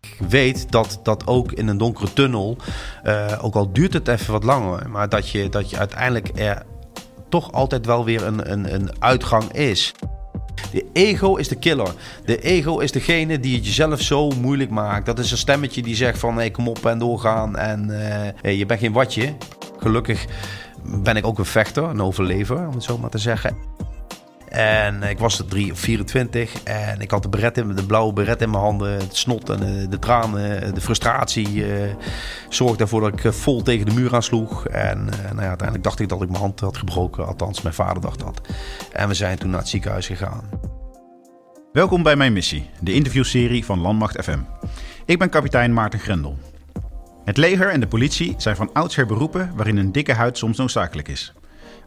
Ik weet dat dat ook in een donkere tunnel, uh, ook al duurt het even wat langer, maar dat je, dat je uiteindelijk er toch altijd wel weer een, een, een uitgang is. De ego is de killer. De ego is degene die het jezelf zo moeilijk maakt. Dat is een stemmetje die zegt van hey, kom op en doorgaan en uh, je bent geen watje. Gelukkig ben ik ook een vechter, een overlever, om het zo maar te zeggen. En ik was er 3 of 24 en ik had de, beret in, de blauwe beret in mijn handen. Het snot en de, tranen, de frustratie uh, zorgde ervoor dat ik vol tegen de muur aansloeg. En uh, nou ja, uiteindelijk dacht ik dat ik mijn hand had gebroken. Althans, mijn vader dacht dat. En we zijn toen naar het ziekenhuis gegaan. Welkom bij mijn missie, de interviewserie van Landmacht FM. Ik ben kapitein Maarten Grendel. Het leger en de politie zijn van oudsher beroepen waarin een dikke huid soms noodzakelijk is.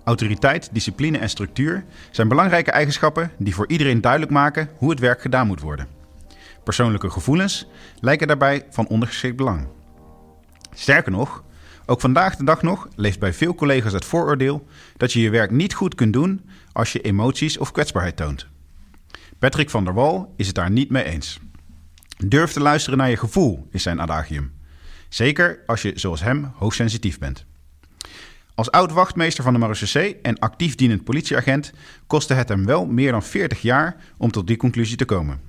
Autoriteit, discipline en structuur zijn belangrijke eigenschappen die voor iedereen duidelijk maken hoe het werk gedaan moet worden. Persoonlijke gevoelens lijken daarbij van ondergeschikt belang. Sterker nog, ook vandaag de dag nog leeft bij veel collega's het vooroordeel dat je je werk niet goed kunt doen als je emoties of kwetsbaarheid toont. Patrick van der Wal is het daar niet mee eens. Durf te luisteren naar je gevoel is zijn adagium. Zeker als je, zoals hem, hoogsensitief bent. Als oud-wachtmeester van de Marechaussee en actief dienend politieagent kostte het hem wel meer dan 40 jaar om tot die conclusie te komen.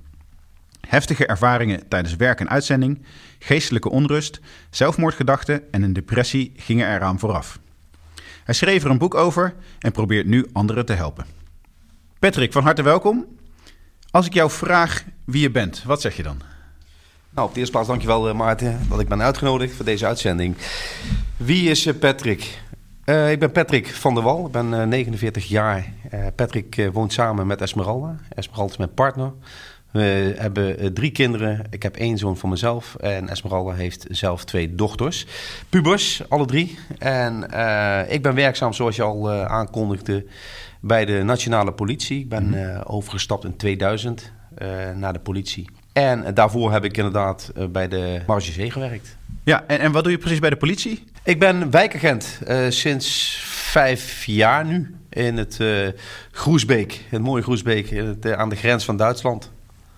Heftige ervaringen tijdens werk en uitzending, geestelijke onrust, zelfmoordgedachten en een depressie gingen eraan vooraf. Hij schreef er een boek over en probeert nu anderen te helpen. Patrick, van harte welkom. Als ik jou vraag wie je bent, wat zeg je dan? Nou, op de eerste plaats dankjewel Maarten dat ik ben uitgenodigd voor deze uitzending. Wie is Patrick? Uh, ik ben Patrick van der Wal, ik ben uh, 49 jaar. Uh, Patrick woont samen met Esmeralda. Esmeralda is mijn partner. We hebben drie kinderen. Ik heb één zoon van mezelf. En Esmeralda heeft zelf twee dochters. Pubers, alle drie. En ik ben werkzaam, zoals je al aankondigde, bij de Nationale Politie. Ik ben mm overgestapt in 2000 naar de politie. En daarvoor heb ik inderdaad bij de Marge gewerkt. Ja, en, en wat doe je precies bij de politie? Ik ben wijkagent uh, sinds vijf jaar nu in het uh, Groesbeek. Het mooie Groesbeek het, uh, aan de grens van Duitsland.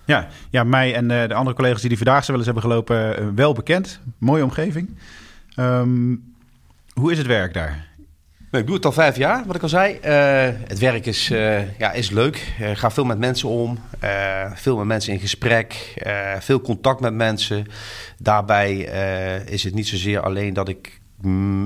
Ja, ja mij en de andere collega's die die Vierdaagse wel eens hebben gelopen, wel bekend. Mooie omgeving. Um, hoe is het werk daar? Ik doe het al vijf jaar, wat ik al zei. Uh, het werk is, uh, ja, is leuk. Ik ga veel met mensen om. Veel met mensen in gesprek. veel contact met mensen. Daarbij is het niet zozeer alleen dat ik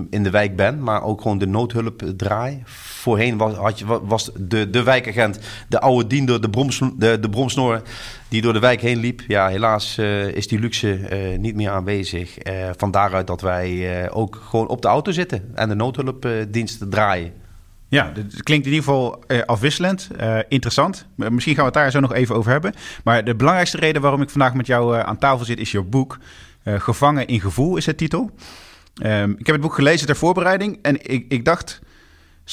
in de wijk ben, maar ook gewoon de noodhulp draai. Voorheen was, had je, was de, de wijkagent, de oude diender, de, broms, de, de die door de wijk heen liep. Ja, helaas uh, is die luxe uh, niet meer aanwezig. Uh, van daaruit dat wij ook gewoon op de auto zitten en de noodhulpdiensten draaien. Ja, het klinkt in ieder geval afwisselend, interessant. Misschien gaan we het daar zo nog even over hebben. Maar de belangrijkste reden waarom ik vandaag met jou aan tafel zit is je boek. Gevangen in gevoel is het titel. Um, ik heb het boek gelezen ter voorbereiding en ik, ik dacht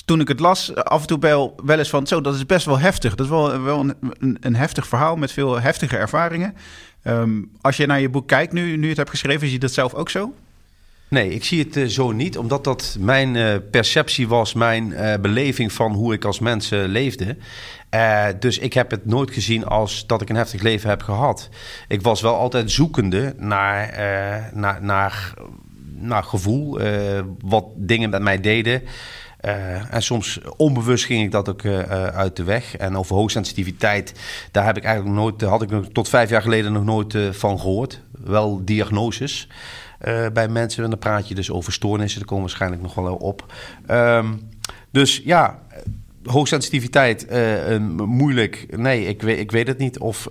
toen ik het las, af en toe wel, wel eens van... zo, dat is best wel heftig. Dat is wel, wel een, een, heftig verhaal met veel heftige ervaringen. Um, als je naar je boek kijkt nu, nu je het hebt geschreven... zie je dat zelf ook zo? Nee, ik zie het uh, zo niet, omdat dat mijn uh, perceptie was, mijn uh, beleving van hoe ik als mens leefde. dus ik heb het nooit gezien als dat ik een heftig leven heb gehad. Ik was wel altijd zoekende naar, naar, naar, naar gevoel, wat dingen met mij deden. Uh, en soms onbewust ging ik dat ook uh, uit de weg. En over hoogsensitiviteit, daar heb ik eigenlijk nooit, had ik tot vijf jaar geleden nog nooit van gehoord. Wel diagnoses bij mensen. En dan praat je dus over stoornissen, daar komen waarschijnlijk nog wel op. Um, dus ja, hoogsensitiviteit, moeilijk. Nee, ik, ik weet het niet. Of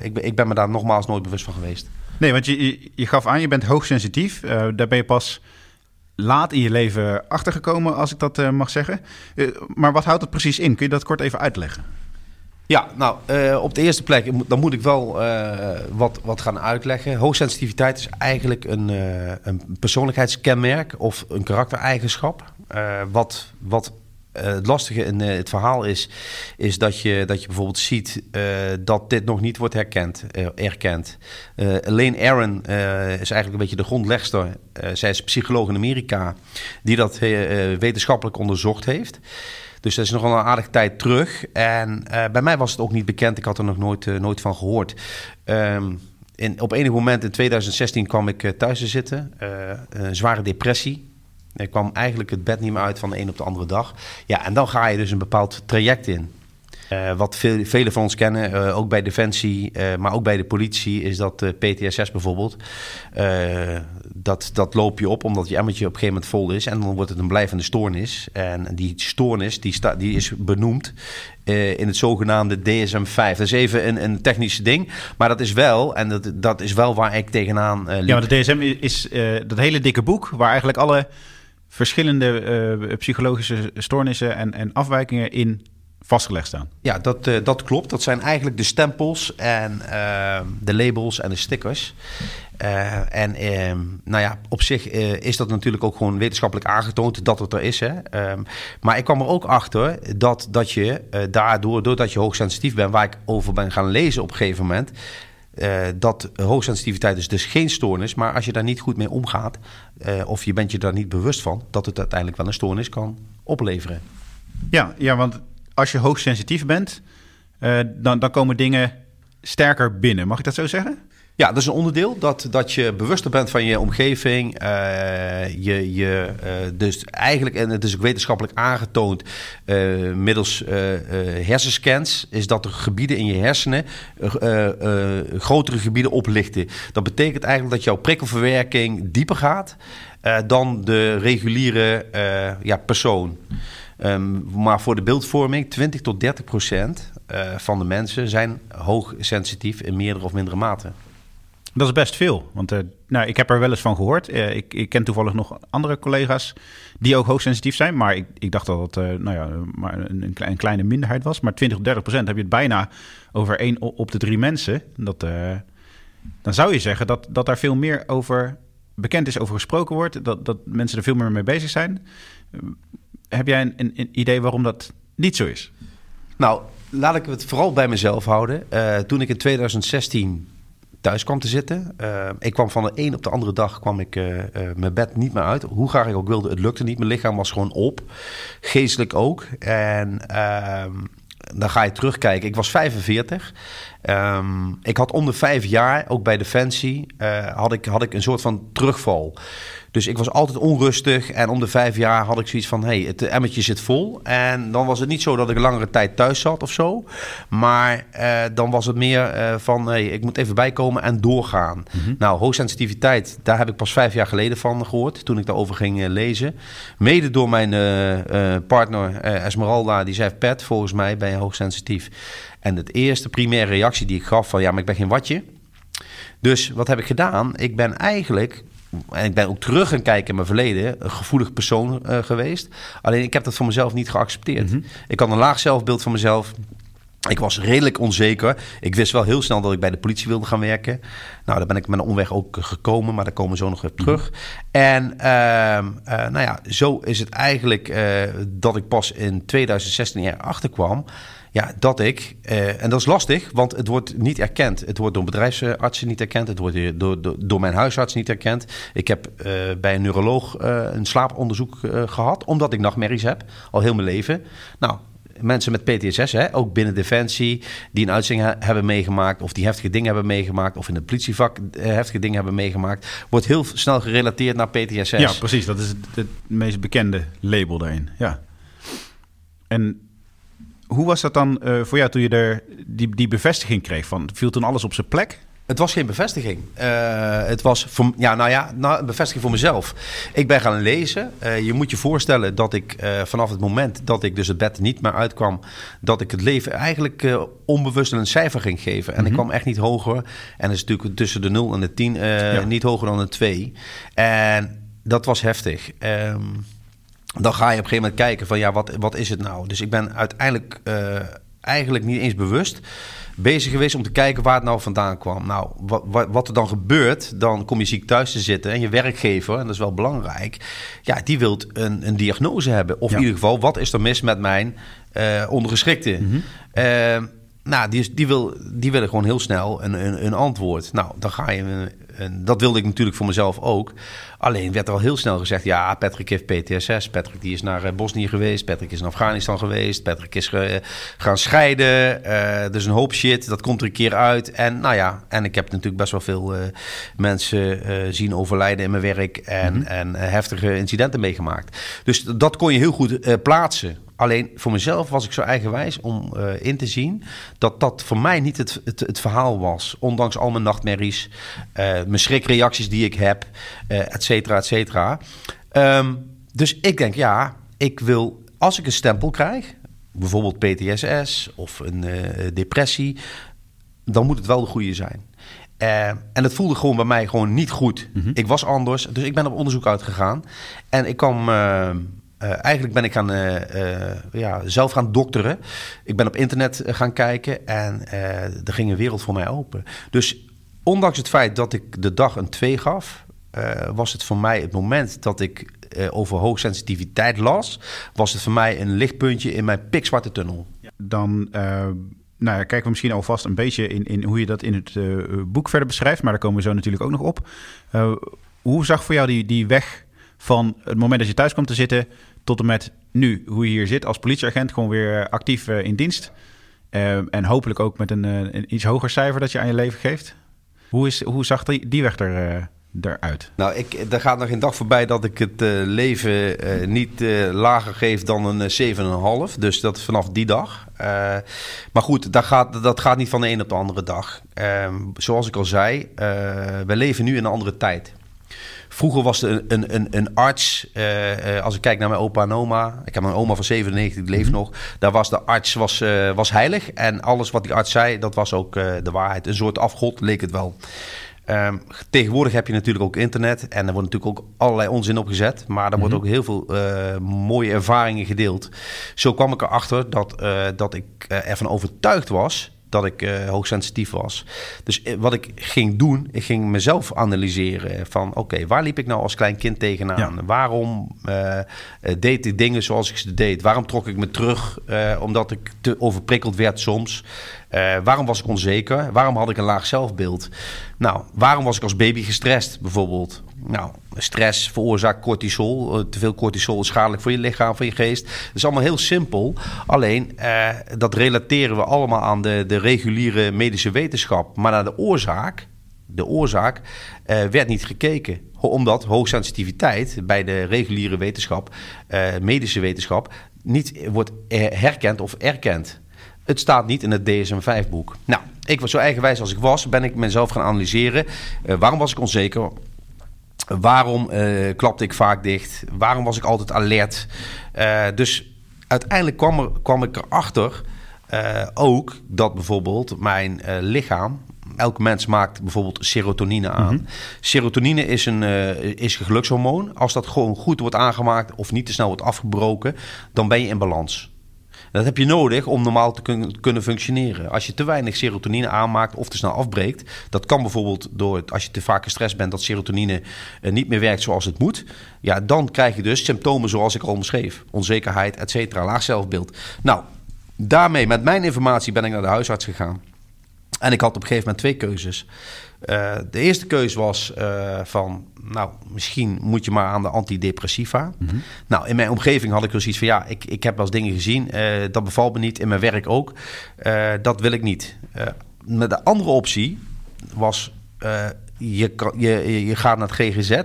ik, ik ben me daar nogmaals nooit bewust van geweest. Nee, want je, je gaf aan, je bent hoogsensitief. daar ben je pas laat in je leven achtergekomen, als ik dat uh, mag zeggen. Uh, maar wat houdt het precies in? Kun je dat kort even uitleggen? Ja, nou, uh, op de eerste plek, dan moet ik wel wat, wat gaan uitleggen. Hoogsensitiviteit is eigenlijk een, een persoonlijkheidskenmerk of een karaktereigenschap. wat, wat uh, het lastige in uh, het verhaal is, is dat, je, dat je bijvoorbeeld ziet uh, dat dit nog niet wordt herkend, erkend. Elaine Aaron is eigenlijk een beetje de grondlegster. zij is psycholoog in Amerika die dat wetenschappelijk onderzocht heeft. Dus dat is nogal een aardige tijd terug. En bij mij was het ook niet bekend. Ik had er nog nooit, nooit van gehoord. In, op enig moment in 2016 kwam ik thuis te zitten. een zware depressie. Ik kwam eigenlijk het bed niet meer uit van de een op de andere dag. Ja, en dan ga je dus een bepaald traject in. Uh, wat veel, velen van ons kennen, uh, ook bij Defensie, uh, maar ook bij de politie, is dat PTSS bijvoorbeeld. dat, dat loop je op omdat je emmertje op een gegeven moment vol is en dan wordt het een blijvende stoornis. En die stoornis die, sta, die is benoemd in het zogenaamde DSM-5. Dat is even een, een technisch ding, maar dat is wel, en dat, dat is wel waar ik tegenaan liep. Ja, de DSM is dat hele dikke boek waar eigenlijk alle verschillende psychologische stoornissen en, en afwijkingen in vastgelegd staan. Ja, dat, uh, dat klopt. Dat zijn eigenlijk de stempels en uh, de labels en de stickers. En ehm, nou ja, op zich is dat natuurlijk ook gewoon wetenschappelijk aangetoond dat het er is. Hè? Ehm, maar ik kwam er ook achter dat, dat je daardoor, doordat je hoogsensitief bent, waar ik over ben gaan lezen op een gegeven moment. Dat hoogsensitiviteit is dus geen stoornis, maar als je daar niet goed mee omgaat, of je bent je daar niet bewust van, dat het uiteindelijk wel een stoornis kan opleveren. Ja, ja want als je hoogsensitief bent, uh, dan, dan komen dingen sterker binnen. Mag ik dat zo zeggen? Ja, dat is een onderdeel dat, dat je bewuster bent van je omgeving. Uh, je, je, uh, dus eigenlijk, en het is ook wetenschappelijk aangetoond, uh, middels hersenscans, is dat er gebieden in je hersenen grotere gebieden oplichten. Dat betekent eigenlijk dat jouw prikkelverwerking dieper gaat dan de reguliere ja, persoon. Um, maar voor de beeldvorming, 20 tot 30 procent van de mensen zijn hoogsensitief in meerdere of mindere mate. Dat is best veel. Want uh, nou, ik heb er wel eens van gehoord. Uh, ik, ik, ken toevallig nog andere collega's die ook hoogsensitief zijn. Maar ik, ik dacht dat het nou ja, maar een, een, kleine minderheid was. Maar 20 tot 30 procent heb je het bijna over één op de drie mensen. Dat, dan zou je zeggen dat, dat daar veel meer over bekend is, over gesproken wordt. Dat, dat mensen er veel meer mee bezig zijn heb jij een, een, idee waarom dat niet zo is? Nou, laat ik het vooral bij mezelf houden. Uh, toen ik in 2016 thuis kwam te zitten. Uh, ik kwam van de een op de andere dag kwam ik uh, mijn bed niet meer uit. Hoe graag ik ook wilde, het lukte niet. Mijn lichaam was gewoon op. Geestelijk ook. En ehm, dan ga je terugkijken. Ik was 45. Um, ehm, ik had onder vijf jaar, ook bij Defensie, had, ik, had ik een soort van terugval. Dus ik was altijd onrustig. En om de vijf jaar had ik zoiets van: hé, hey, het emmertje zit vol. En dan was het niet zo dat ik langere tijd thuis zat of zo. Maar eh, dan was het meer eh, van: hey, ik moet even bijkomen en doorgaan. Mhm. Nou, hoogsensitiviteit, daar heb ik pas vijf jaar geleden van gehoord. Toen ik daarover ging lezen. Mede door mijn partner Esmeralda, die zei: Pet, volgens mij ben je hoogsensitief. En het eerste primaire reactie die ik gaf: van ja, maar ik ben geen watje. Dus wat heb ik gedaan? Ik ben eigenlijk en ik ben ook terug gaan kijken in mijn verleden, een gevoelig persoon uh, geweest. Alleen ik heb dat voor mezelf niet geaccepteerd. Mhm. Ik had een laag zelfbeeld van mezelf. Ik was redelijk onzeker. Ik wist wel heel snel dat ik bij de politie wilde gaan werken. Nou, daar ben ik met een omweg ook gekomen, maar daar komen we zo nog weer terug. Mhm. En uh, nou ja, zo is het eigenlijk dat ik pas in 2016 erachter kwam ja, dat ik, uh, en dat is lastig, want het wordt niet erkend. Het wordt door bedrijfsartsen niet erkend. Het wordt door, door, door mijn huisarts niet erkend. Ik heb uh, bij een neuroloog uh, een slaaponderzoek gehad, omdat ik nachtmerries heb, al heel mijn leven. Nou, mensen met PTSS, hè, ook binnen Defensie, die een uitzending hebben meegemaakt, of die heftige dingen hebben meegemaakt, of in het politievak heftige dingen hebben meegemaakt, wordt heel snel gerelateerd naar PTSS. Ja, precies. Dat is het, het meest bekende label daarin. Ja. En hoe was dat dan uh, voor jou toen je er die, die bevestiging kreeg? Van, viel toen alles op zijn plek? Het was geen bevestiging. Uh, het was voor, ja, nou ja, nou, een bevestiging voor mezelf. Ik ben gaan lezen. Uh, je moet je voorstellen dat ik vanaf het moment dat ik dus het bed niet meer uitkwam, dat ik het leven eigenlijk onbewust een cijfer ging geven. En mm -hmm. ik mhm. kwam echt niet hoger. En dat is natuurlijk tussen de 0 en de 10 ja. niet hoger dan een 2. En dat was heftig. Um, dan ga je op een gegeven moment kijken van ja, wat, wat is het nou? Dus ik ben uiteindelijk uh, eigenlijk niet eens bewust bezig geweest om te kijken waar het nou vandaan kwam. Nou, wat, wat, wat, er dan gebeurt, dan kom je ziek thuis te zitten en je werkgever, en dat is wel belangrijk, ja, die wilt een, een diagnose hebben. Of in ieder geval, wat is er mis met mijn uh, ondergeschikte? Mm -hmm. uh, nou, die, die, wil, die willen gewoon heel snel een, een, een antwoord. Nou, dan ga je en dat wilde ik natuurlijk voor mezelf ook. Alleen werd er al heel snel gezegd: ja, Patrick heeft PTSS. Patrick die is naar uh, Bosnië geweest. Patrick is naar Afghanistan geweest. Patrick is gaan scheiden. Uh, dus een hoop shit. Dat komt er een keer uit. En nou ja, en ik heb natuurlijk best wel veel uh, mensen zien overlijden in mijn werk. En, mm -hmm. en heftige incidenten meegemaakt. Dus dat kon je heel goed plaatsen. Alleen voor mezelf was ik zo eigenwijs om uh, in te zien dat dat voor mij niet het, het, het verhaal was. Ondanks al mijn nachtmerries, uh, mijn schrikreacties die ik heb, uh, et cetera, et cetera. Um, dus ik denk, ja, ik wil, als ik een stempel krijg, bijvoorbeeld PTSS of een depressie, dan moet het wel de goede zijn. Uh, en het voelde gewoon bij mij gewoon niet goed. Mm -hmm. Ik was anders, dus ik ben op onderzoek uitgegaan. En ik kwam uh, uh, eigenlijk ben ik gaan, uh, uh, ja, zelf gaan dokteren. Ik ben op internet gaan kijken en er ging een wereld voor mij open. Dus ondanks het feit dat ik de dag een 2 gaf, was het voor mij het moment dat ik over hoogsensitiviteit las, was het voor mij een lichtpuntje in mijn pikzwarte tunnel. Dan nou ja, kijken we misschien alvast een beetje in, in hoe je dat in het boek verder beschrijft, maar daar komen we zo natuurlijk ook nog op. hoe zag voor jou die, die weg van het moment dat je thuis kwam te zitten tot en met nu, hoe je hier zit als politieagent, gewoon weer actief uh, in dienst. Uh, en hopelijk ook met een, een, iets hoger cijfer dat je aan je leven geeft. Hoe, is, hoe zag die, die weg er, eruit? Nou, ik, er gaat nog geen dag voorbij dat ik het leven niet lager geef dan een 7,5. Dus dat is vanaf die dag. maar goed, dat gaat, dat gaat niet van de een op de andere dag. Ehm, zoals ik al zei, we leven nu in een andere tijd. Vroeger was er een, een, een arts, uh, als ik kijk naar mijn opa en oma. Ik heb een oma van 97, die leeft mm nog. Daar was de arts was, uh, was heilig. En alles wat die arts zei, dat was ook de waarheid. Een soort afgod leek het wel. Um, tegenwoordig heb je natuurlijk ook internet. En er wordt natuurlijk ook allerlei onzin opgezet. Maar er mm -hmm. wordt ook heel veel mooie ervaringen gedeeld. Zo kwam ik erachter dat, dat ik ervan overtuigd was dat ik uh, hoogsensitief was. Dus eh, wat ik ging doen, ik ging mezelf analyseren van oké, waar liep ik nou als klein kind tegenaan? Ja. Waarom uh, deed ik dingen zoals ik ze deed? Waarom trok ik me terug omdat ik te overprikkeld werd soms? Waarom was ik onzeker? Waarom had ik een laag zelfbeeld? Nou, waarom was ik als baby gestrest bijvoorbeeld? Nou, stress veroorzaakt cortisol. Uh, te veel cortisol is schadelijk voor je lichaam, voor je geest. Dat is allemaal heel simpel. Alleen, uh, dat relateren we allemaal aan de, de reguliere medische wetenschap. Maar naar de oorzaak, de oorzaak werd niet gekeken omdat hoogsensitiviteit bij de reguliere wetenschap, medische wetenschap, niet wordt herkend of erkend. Het staat niet in het DSM-5-boek. Nou, ik was zo eigenwijs als ik was, ben ik mezelf gaan analyseren. Waarom was ik onzeker? Waarom uh, klapte ik vaak dicht? Waarom was ik altijd alert? Uh, dus uiteindelijk kwam, er, kwam ik erachter ook dat bijvoorbeeld mijn lichaam elk mens maakt bijvoorbeeld serotonine aan. Mm -hmm. Serotonine is een, uh, is een gelukshormoon. Als dat gewoon goed wordt aangemaakt of niet te snel wordt afgebroken, dan ben je in balans. Dat heb je nodig om normaal te kun kunnen functioneren. Als je te weinig serotonine aanmaakt of te snel afbreekt, dat kan bijvoorbeeld door als je te vaak gestrest bent dat serotonine uh, niet meer werkt zoals het moet. Ja, dan krijg je dus symptomen zoals ik al omschreef: onzekerheid, et cetera, laag zelfbeeld. Nou, daarmee, met mijn informatie, ben ik naar de huisarts gegaan. En ik had op een gegeven moment twee keuzes. Uh, de eerste keuze was uh, van, nou, misschien moet je maar aan de antidepressiva. Mm -hmm. Nou, in mijn omgeving had ik dus iets van, ja, ik, ik heb wel eens dingen gezien. Uh, dat bevalt me niet, in mijn werk ook. dat wil ik niet. met de andere optie was, je, je, je gaat naar het GGZ...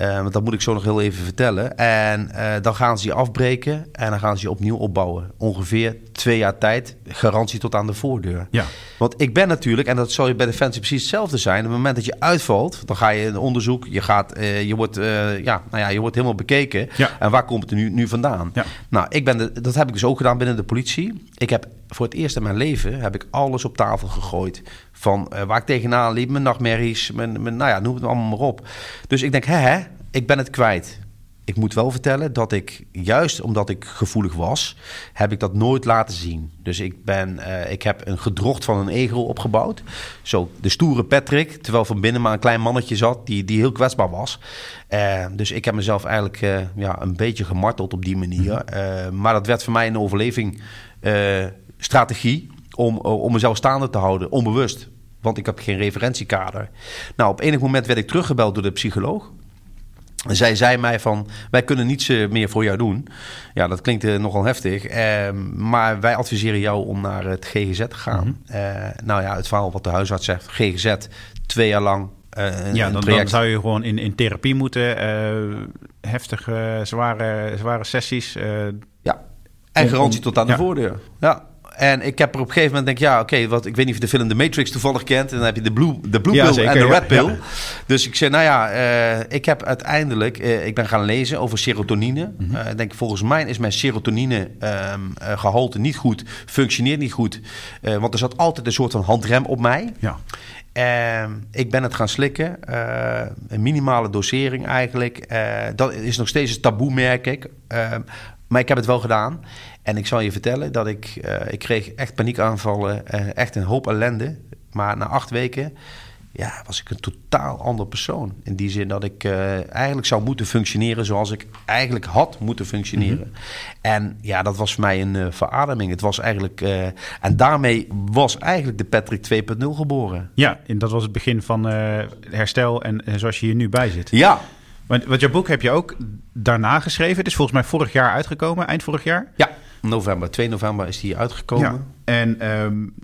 Uh, want dat moet ik zo nog heel even vertellen. En uh, dan gaan ze je afbreken en dan gaan ze je opnieuw opbouwen. Ongeveer twee jaar tijd, garantie tot aan de voordeur. Ja. Want ik ben natuurlijk, en dat zal je bij Defensie precies hetzelfde zijn. Op het moment dat je uitvalt, dan ga je in onderzoek. Je, gaat, uh, je, wordt, ja, nou ja, je wordt helemaal bekeken. Ja. En waar komt het nu, nu vandaan? Ja. Nou, ik ben de, dat heb ik dus ook gedaan binnen de politie. Ik heb voor het eerst in mijn leven heb ik alles op tafel gegooid. Van uh, waar ik tegenaan liep, mijn nachtmerries, mijn, mijn, nou ja, noem het allemaal maar op. Dus ik denk, hè, hè, ik ben het kwijt. Ik moet wel vertellen dat ik, juist omdat ik gevoelig was, heb ik dat nooit laten zien. Dus ik, ben, uh, ik heb een gedrocht van een egel opgebouwd. Zo, de stoere Patrick, terwijl van binnen maar een klein mannetje zat die, die heel kwetsbaar was. Uh, dus ik heb mezelf eigenlijk uh, ja, een beetje gemarteld op die manier. maar dat werd voor mij een overleving strategie om, om mezelf staande te houden, onbewust. Want ik heb geen referentiekader. Nou, op enig moment werd ik teruggebeld door de psycholoog. Zij zei mij van, wij kunnen niets meer voor jou doen. Ja, dat klinkt nogal heftig. Eh, maar wij adviseren jou om naar het GGZ te gaan. Mm nou ja, het verhaal wat de huisarts zegt. GGZ, twee jaar lang ja, dan, dan, zou je gewoon in, in therapie moeten. Heftige, zware, zware sessies. Ja, en garantie tot aan de voordeur. Ja. En ik heb er op een gegeven moment denk ja, oké, wat ik weet niet of je de film The Matrix toevallig kent. En dan heb je de blue, de blue pill en de red pill. Dus ik zei, nou ja, ik heb uiteindelijk, ik ben gaan lezen over serotonine. Mm -hmm. denk volgens mij is mijn serotonine um, gehalte niet goed, functioneert niet goed. want er zat altijd een soort van handrem op mij. Ja. Uh, ik ben het gaan slikken. Uh, een minimale dosering eigenlijk. Uh, dat is nog steeds een taboe, merk ik. Ehm, maar ik heb het wel gedaan. En ik zal je vertellen dat ik... Eh, ik kreeg echt paniekaanvallen. echt een hoop ellende. Maar na acht weken ja, was ik een totaal ander persoon. In die zin dat ik uh, eigenlijk zou moeten functioneren zoals ik eigenlijk had moeten functioneren. Mhm. En ja, dat was voor mij een uh, verademing. Het was eigenlijk, uh, en daarmee was eigenlijk de Patrick 2.0 geboren. Ja, en dat was het begin van herstel en zoals je hier nu bij zit. Ja. Want, want jouw boek heb je ook daarna geschreven. Het is volgens mij vorig jaar uitgekomen, eind vorig jaar. Ja, november. 2 november is die uitgekomen. Ja. En um,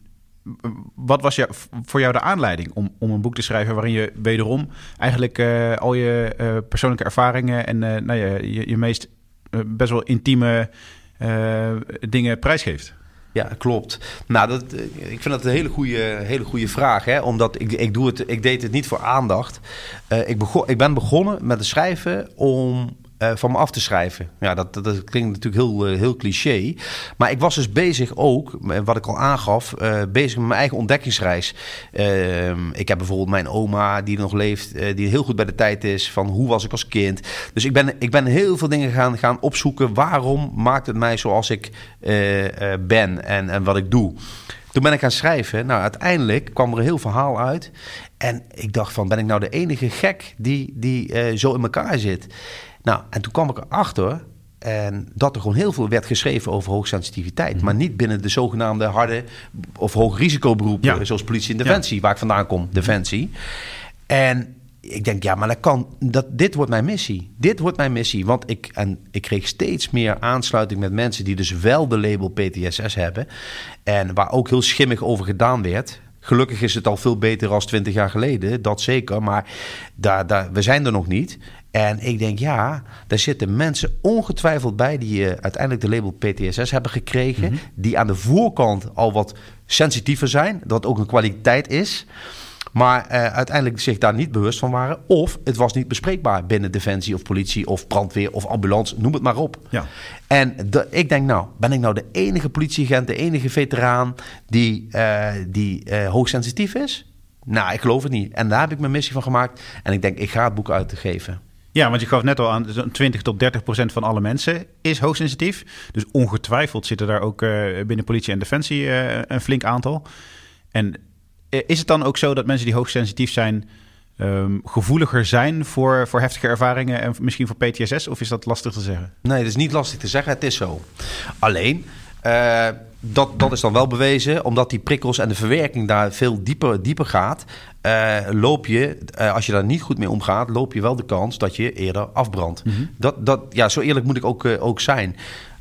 wat was jou, voor jou de aanleiding om, om een boek te schrijven waarin je wederom eigenlijk uh, al je uh, persoonlijke ervaringen en uh, nou ja, je, je meest best wel intieme dingen prijsgeeft? Ja, klopt. Nou, dat, ik vind dat een hele goede, hele goede vraag. Hè? Omdat ik, ik, doe het, ik deed het niet voor aandacht. ik, begon, ik ben begonnen met het schrijven om van me af te schrijven. Ja, dat, dat, klinkt natuurlijk heel, uh, heel cliché. Maar ik was dus bezig ook, wat ik al aangaf, bezig met mijn eigen ontdekkingsreis. Ehm, ik heb bijvoorbeeld mijn oma die nog leeft, die heel goed bij de tijd is van hoe was ik als kind. Dus ik ben, ik ben heel veel dingen gaan, gaan opzoeken. Waarom maakt het mij zoals ik ben en, en wat ik doe? Toen ben ik gaan schrijven. Nou, uiteindelijk kwam er een heel verhaal uit. En ik dacht van, ben ik nou de enige gek die, die zo in elkaar zit? Nou, en toen kwam ik erachter en dat er gewoon heel veel werd geschreven over hoogsensitiviteit. Mm Maar niet binnen de zogenaamde harde of hoogrisicoberoepen, zoals politie en defensie, waar ik vandaan kom, defensie. En ik denk, ja, maar dat kan, dat, dit wordt mijn missie. Dit wordt mijn missie. Want ik, en ik kreeg steeds meer aansluiting met mensen die dus wel de label PTSS hebben. En waar ook heel schimmig over gedaan werd. Gelukkig is het al veel beter dan 20 jaar geleden, dat zeker. Maar daar, daar, we zijn er nog niet. En ik denk, ja, daar zitten mensen ongetwijfeld bij die uh, uiteindelijk de label PTSS hebben gekregen. Mhm. Die aan de voorkant al wat sensitiever zijn. Dat ook een kwaliteit is. Maar uh, uiteindelijk zich daar niet bewust van waren. Of het was niet bespreekbaar binnen defensie of politie of brandweer of ambulance. Noem het maar op. Ja. En de, ik denk nou, ben ik nou de enige politieagent, de enige veteraan die, uh, die hoogsensitief is? Nou, ik geloof het niet. En daar heb ik mijn missie van gemaakt. En ik denk, ik ga het boek uitgeven. Ja, want je gaf net al aan, 20 tot 30 procent van alle mensen is hoogsensitief. Dus ongetwijfeld zitten daar ook uh, binnen politie en defensie uh, een flink aantal. En eh, is het dan ook zo dat mensen die hoogsensitief zijn... Um, gevoeliger zijn voor, voor heftige ervaringen en misschien voor PTSS? Of is dat lastig te zeggen? Nee, dat is niet lastig te zeggen. Het is zo. Alleen, dat, dat is dan wel bewezen, omdat die prikkels en de verwerking daar veel dieper, dieper gaat. Uh, loop je, uh, als je daar niet goed mee omgaat, loop je wel de kans dat je eerder afbrandt. Mm -hmm. dat, dat, ja, zo eerlijk moet ik ook, uh, ook zijn.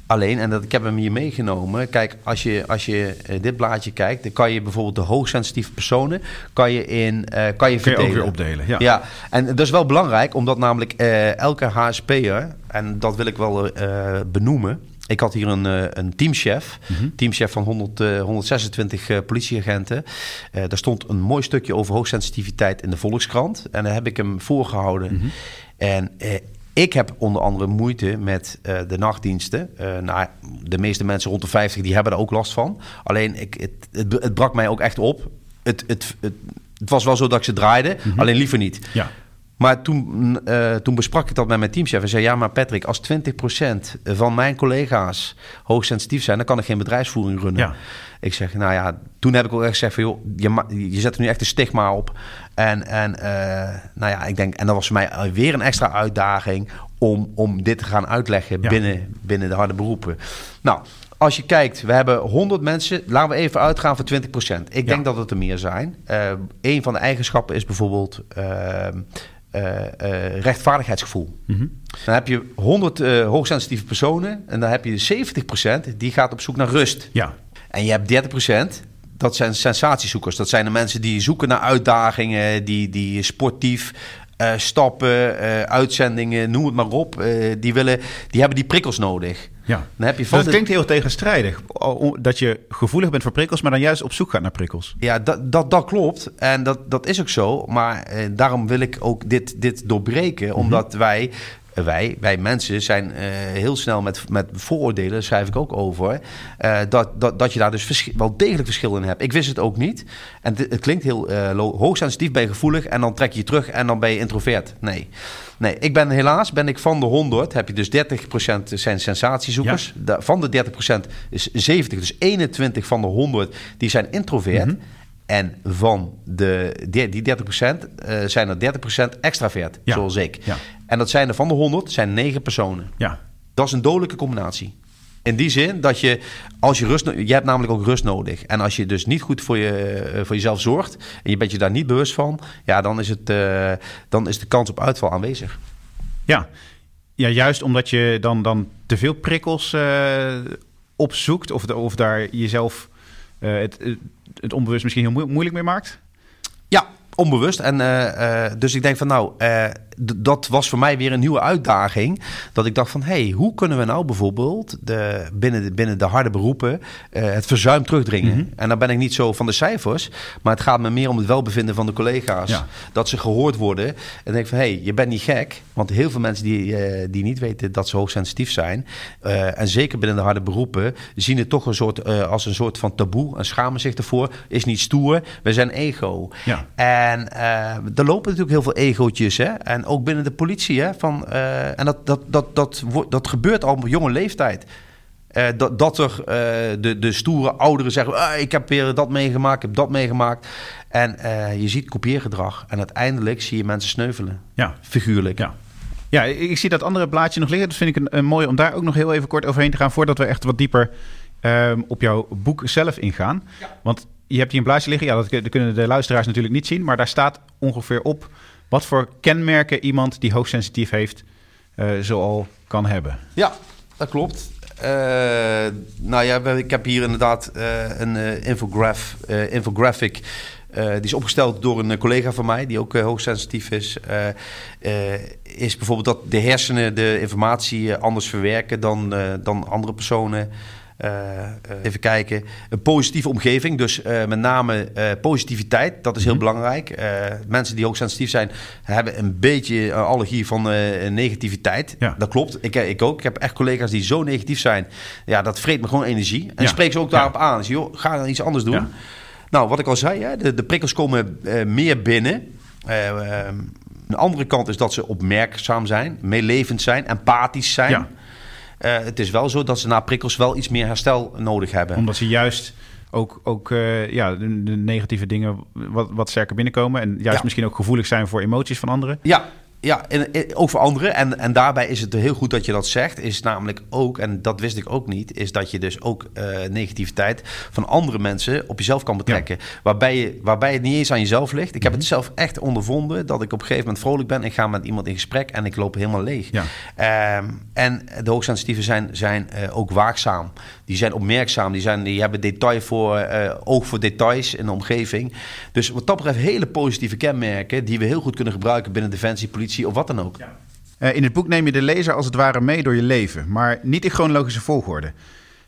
Alleen, en dat, ik heb hem hier meegenomen. Kijk, als je, als je dit blaadje kijkt, dan kan je bijvoorbeeld de hoogsensitieve personen kan je in kan je verdelen. Kun je ook weer opdelen. Ja. ja, en dat is wel belangrijk, omdat namelijk elke HSP'er, en dat wil ik wel benoemen ik had hier een, eh, een teamchef, mm teamchef van 100, 126 uh, politieagenten. Uh, daar stond een mooi stukje over hoogsensitiviteit in de Volkskrant. En daar heb ik hem voorgehouden. Mm -hmm. En ik heb onder andere moeite met uh, de nachtdiensten. Uh, nou, de meeste mensen rond de 50 die hebben er ook last van. Alleen ik, het, het, het brak mij ook echt op. Het, het, het, het was wel zo dat ik ze draaide, mm -hmm. alleen liever niet. Ja. Maar toen, uh, toen besprak ik dat met mijn teamchef en zei: Ja, maar Patrick, als 20% van mijn collega's hoogsensitief zijn, dan kan ik geen bedrijfsvoering runnen. Ja. Ik zeg: Nou ja, toen heb ik ook echt gezegd: van, joh, je, je zet er nu echt een stigma op. En, en uh, nou ja, ik denk, en dat was voor mij weer een extra uitdaging om, om dit te gaan uitleggen ja. binnen, binnen de harde beroepen. Nou, als je kijkt, we hebben 100 mensen. Laten we even uitgaan voor 20%. Ik Ja. denk dat het er meer zijn. Eh een van de eigenschappen is bijvoorbeeld eh, eh, eh, rechtvaardigheidsgevoel. Mhm. Dan heb je 100 eh, hoogsensitieve personen en dan heb je 70% die gaat op zoek naar rust. Ja, En je hebt 30%, dat zijn sensatiezoekers. Dat zijn de mensen die zoeken naar uitdagingen, die, die sportief stappen, uitzendingen, noem het maar op. Die, willen, die hebben die prikkels nodig. Ja. Dan heb je van Dat de- klinkt heel tegenstrijdig. Dat je gevoelig bent voor prikkels, maar dan juist op zoek gaat naar prikkels. Ja, dat, dat, dat klopt. En dat, dat is ook zo. Maar eh, daarom wil ik ook dit, dit doorbreken. Omdat wij, wij, wij mensen zijn eh, heel snel met, met vooroordelen, daar schrijf ik ook over. eh, dat, dat, dat je daar dus wel degelijk verschil in hebt. Ik wist het ook niet. En het, het klinkt heel eh, hoogsensitief, ben je gevoelig. En dan trek je je terug en dan ben je introvert. Nee. Nee, ik ben helaas, ben ik van de 100, heb je dus 30% zijn sensatiezoekers. Van de 30% is 70, dus 21 van de 100, die zijn introvert. Mhm. En van de, die, die 30% eh, zijn er 30% extravert, Ja. zoals ik. Ja. En dat zijn er van de 100, zijn 9 personen. Ja, Dat is een dodelijke combinatie. In die zin dat je, als je rust, je hebt namelijk ook rust nodig. En als je dus niet goed voor, je, eh, voor jezelf zorgt en je bent je daar niet bewust van, ja, dan is, het, eh, dan is de kans op uitval aanwezig. ja. ja juist omdat je dan, dan te veel prikkels eh, opzoekt... Of, de- of daar jezelf het, het- onbewust misschien heel moe- moeilijk mee maakt. Ja, onbewust. En, eh, eh, dus ik denk van nou, eh, dat was voor mij weer een nieuwe uitdaging. Dat ik dacht van, hé, hey, hoe kunnen we nou bijvoorbeeld de, binnen, de, binnen de harde beroepen het verzuim terugdringen? Mhm. En dan ben ik niet zo van de cijfers, maar het gaat me meer om het welbevinden van de collega's. Ja. Dat ze gehoord worden. En dan denk ik van, hé, hey, je bent niet gek. Want heel veel mensen die, die niet weten dat ze hoogsensitief zijn, en zeker binnen de harde beroepen, zien het toch een soort, als een soort van taboe en schamen zich ervoor. Is niet stoer, we zijn ego. Ja. En eh, er lopen natuurlijk heel veel egootjes. Hè? En ook binnen de politie. Hè? Van, eh, en dat, dat, dat, dat, dat gebeurt al op jonge leeftijd. Eh, dat, dat er eh, de, de stoere ouderen zeggen... "Ah, ik heb weer dat meegemaakt, ik heb dat meegemaakt. En eh, je ziet kopieergedrag. En uiteindelijk zie je mensen sneuvelen. Ja, Figuurlijk. ja. Ja, ik ik zie dat andere blaadje nog liggen. Dat vind ik een, een mooi om daar ook nog heel even kort overheen te gaan... voordat we echt wat dieper ehm, op jouw boek zelf ingaan. Want je hebt hier een blaadje liggen. Ja, dat, kunnen de luisteraars natuurlijk niet zien. Maar daar staat ongeveer op... wat voor kenmerken iemand die hoogsensitief heeft... eh zoal kan hebben. Ja, dat klopt. Eh, nou ja, ik heb hier inderdaad eh, een infograph, eh, infographic. die is opgesteld door een collega van mij, die ook hoogsensitief is. Is bijvoorbeeld dat de hersenen de informatie anders verwerken dan, dan andere personen. Eh, eh, even kijken. Een positieve omgeving, dus eh, met name positiviteit, dat is heel Mhm. belangrijk. Mensen die hoogsensitief zijn, hebben een beetje allergie van negativiteit. Ja. Dat klopt, ik, ik ook. Ik heb echt collega's die zo negatief zijn. Ja, dat vreet me gewoon energie. En Ja. spreek ze ook daarop aan. Dus joh, ga dan iets anders doen. Ja. Nou, wat ik al zei, hè, de, de prikkels komen meer binnen. Eh, ehm, een andere kant is dat ze opmerkzaam zijn, meelevend zijn, empathisch zijn. Ja. Eh, het is wel zo dat ze na prikkels wel iets meer herstel nodig hebben. Omdat ze juist ook, ook eh, ja, de, de negatieve dingen wat, wat sterker binnenkomen. En juist Ja. misschien ook gevoelig zijn voor emoties van anderen. Ja, ja en, ook voor anderen. En, en daarbij is het heel goed dat je dat zegt. Is namelijk ook, en dat wist ik ook niet, is dat je dus ook eh, negativiteit van andere mensen op jezelf kan betrekken. Waarbij, je, waarbij het niet eens aan jezelf ligt. Ik heb het zelf echt ondervonden dat ik op een gegeven moment vrolijk ben. Ik ga met iemand in gesprek en ik loop helemaal leeg. Ja. Ehm, en de hoogsensitieven zijn, zijn eh, ook waakzaam. Die zijn opmerkzaam. Die, zijn, die hebben detail voor, eh, oog voor details in de omgeving. Dus wat dat betreft hele positieve kenmerken... die we heel goed kunnen gebruiken binnen defensie, politie of wat dan ook. Eh, in het boek neem je de lezer als het ware mee door je leven, maar niet in chronologische volgorde.